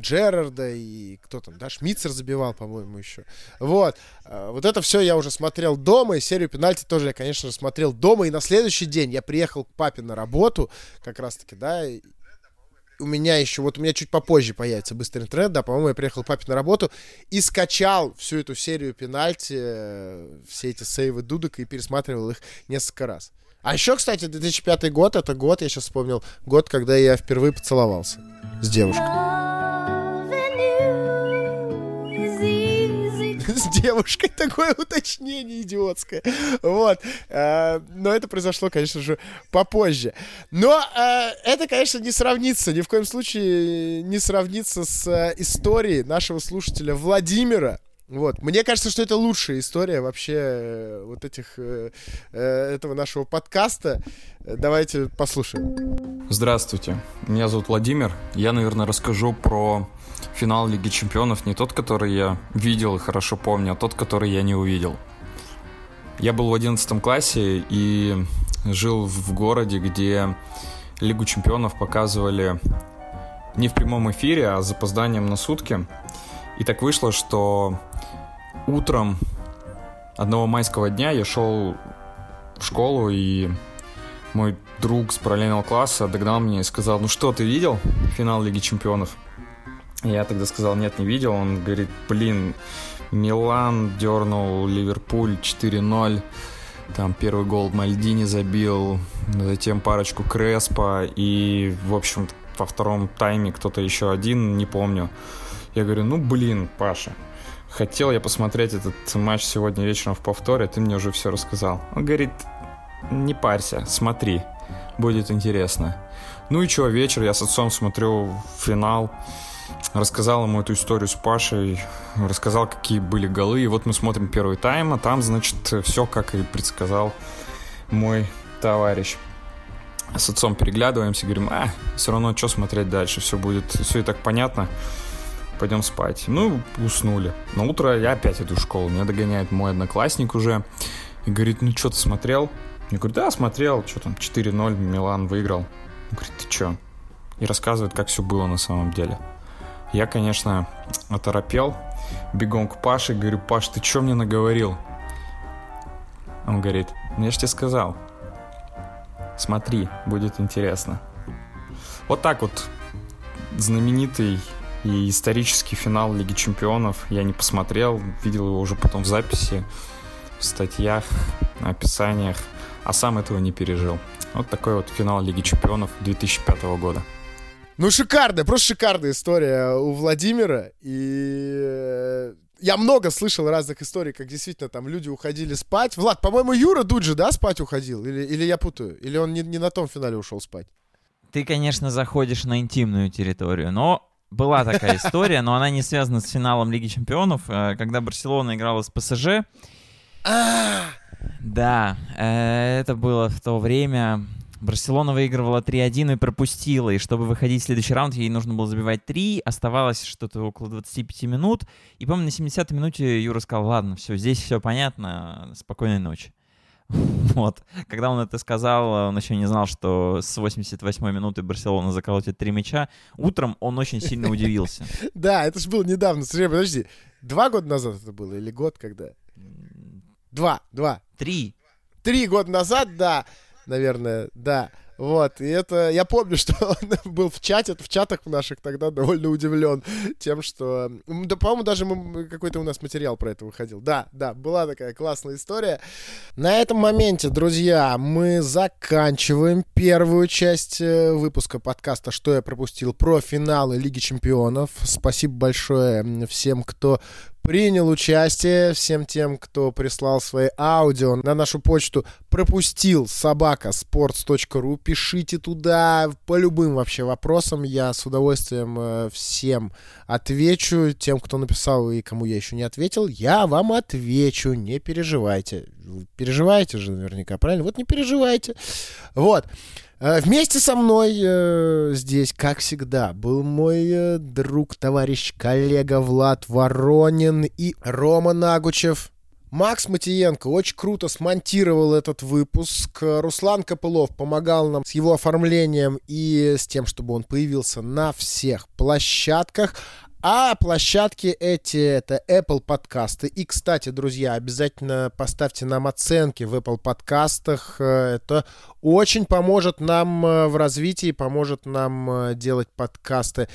Джерарда и кто там, да, Шмитцер забивал, по-моему, еще. Вот. А, вот это все я уже смотрел дома, и серию пенальти тоже я, конечно же, смотрел дома. И на следующий день я приехал к папе на работу, как раз-таки, да, у меня еще, вот у меня чуть попозже появится быстрый интернет, да, по-моему, я приехал к папе на работу и скачал всю эту серию пенальти, э, все эти сейвы Дудок и пересматривал их несколько раз. А еще, кстати, 2005 год, это год, я сейчас вспомнил, год, когда я впервые поцеловался с девушкой. С девушкой. Такое уточнение идиотское. Вот. Э, но это произошло, конечно же, попозже. Но э, это, конечно, не сравнится, ни в коем случае не сравнится с э, историей нашего слушателя Владимира. Вот. Мне кажется, что это лучшая история вообще вот этих, этого нашего подкаста. Давайте послушаем. Здравствуйте, меня зовут Владимир. Я, наверное, расскажу про финал Лиги Чемпионов не тот, который я видел и хорошо помню, а тот, который я не увидел. Я был в 11 классе и жил в городе, где Лигу Чемпионов показывали не в прямом эфире, а с запозданием на сутки. И так вышло, что утром одного майского дня я шел в школу, и мой друг с параллельного класса догнал меня и сказал, ну что, ты видел финал Лиги Чемпионов? Я тогда сказал, нет, не видел. Он говорит, блин, Милан дернул Ливерпуль 4-0. Там первый гол Мальдини забил, затем парочку Креспа и, в общем, во втором тайме кто-то еще один, не помню. Я говорю, ну блин, Паша, хотел я посмотреть этот матч сегодня вечером в повторе, ты мне уже все рассказал. Он говорит, не парься, смотри, будет интересно. Ну и что, вечер я с отцом смотрю финал рассказал ему эту историю с Пашей, рассказал, какие были голы. И вот мы смотрим первый тайм, а там, значит, все, как и предсказал мой товарищ. С отцом переглядываемся, говорим, а, все равно, что смотреть дальше, все будет, все и так понятно, пойдем спать. Ну, уснули. На утро я опять иду в школу, меня догоняет мой одноклассник уже, и говорит, ну, что ты смотрел? Я говорю, да, смотрел, что там, 4-0, Милан выиграл. Он говорит, ты что? И рассказывает, как все было на самом деле. Я, конечно, оторопел, бегом к Паше, говорю, Паш, ты что мне наговорил? Он говорит, ну я же тебе сказал, смотри, будет интересно. Вот так вот знаменитый и исторический финал Лиги Чемпионов я не посмотрел, видел его уже потом в записи, в статьях, описаниях, а сам этого не пережил. Вот такой вот финал Лиги Чемпионов 2005 года. Ну, шикарная, просто шикарная история у Владимира. И э, я много слышал разных историй, как действительно там люди уходили спать. Влад, по-моему, Юра Дуджи, да, спать уходил? Или, или я путаю? Или он не, не на том финале ушел спать? Ты, конечно, заходишь на интимную территорию, но была такая история, но она не связана с финалом Лиги Чемпионов, э, когда Барселона играла с ПСЖ. А, Да, э, это было в то время. Барселона выигрывала 3-1 и пропустила. И чтобы выходить в следующий раунд, ей нужно было забивать 3. Оставалось что-то около 25 минут. И, помню, на 70-й минуте Юра сказал, ладно, все, здесь все понятно, спокойной ночи. Вот. Когда он это сказал, он еще не знал, что с 88-й минуты Барселона заколотит три мяча. Утром он очень сильно удивился. Да, это же было недавно. Подожди. Два года назад это было или год когда? Два, два. Три. Три года назад, да, наверное, да. Вот, и это, я помню, что он был в чате, в чатах наших тогда довольно удивлен тем, что, да, по-моему, даже мы- какой-то у нас материал про это выходил. Да, да, была такая классная история. На этом моменте, друзья, мы заканчиваем первую часть э, выпуска подкаста «Что я пропустил» про финалы Лиги Чемпионов. Спасибо большое всем, кто принял участие, всем тем, кто прислал свои аудио на нашу почту пропустил собака sports.ru. Пишите туда по любым вообще вопросам. Я с удовольствием э, всем отвечу. Тем, кто написал и кому я еще не ответил, я вам отвечу. Не переживайте. Переживаете же наверняка, правильно? Вот не переживайте. Вот. Э, Вместе со мной э, здесь, как всегда, был мой э, друг, товарищ, коллега Влад Воронин и Рома Нагучев. Макс Матиенко очень круто смонтировал этот выпуск. Руслан Копылов помогал нам с его оформлением и с тем, чтобы он появился на всех площадках. А площадки эти это Apple подкасты. И, кстати, друзья, обязательно поставьте нам оценки в Apple подкастах. Э, Это очень поможет нам э, в развитии, поможет нам э, делать подкасты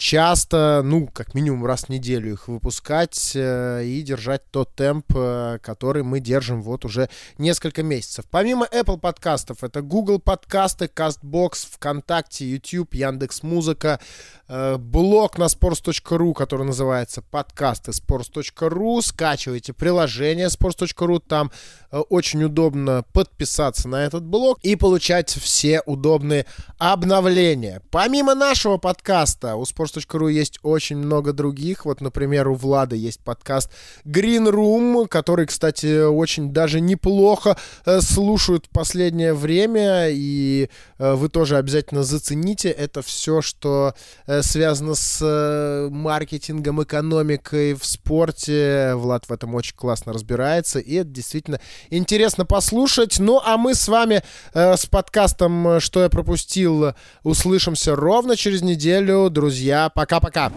часто, ну, как минимум раз в неделю их выпускать э, и держать тот темп, э, который мы держим вот уже несколько месяцев. Помимо Apple подкастов, это Google подкасты, CastBox, ВКонтакте, YouTube, Яндекс Музыка, э, блог на sports.ru, который называется подкасты sports.ru. Скачивайте приложение sports.ru, там очень удобно подписаться на этот блог и получать все удобные обновления. Помимо нашего подкаста, у sports.ru есть очень много других. Вот, например, у Влада есть подкаст Green Room, который, кстати, очень даже неплохо э, слушают в последнее время, и э, вы тоже обязательно зацените. Это все, что э, связано с маркетингом, экономикой в спорте. Влад в этом очень классно разбирается, и это действительно интересно послушать. Ну, а мы с вами с подкастом «Что я пропустил» услышимся ровно через неделю. Друзья, пока-пока.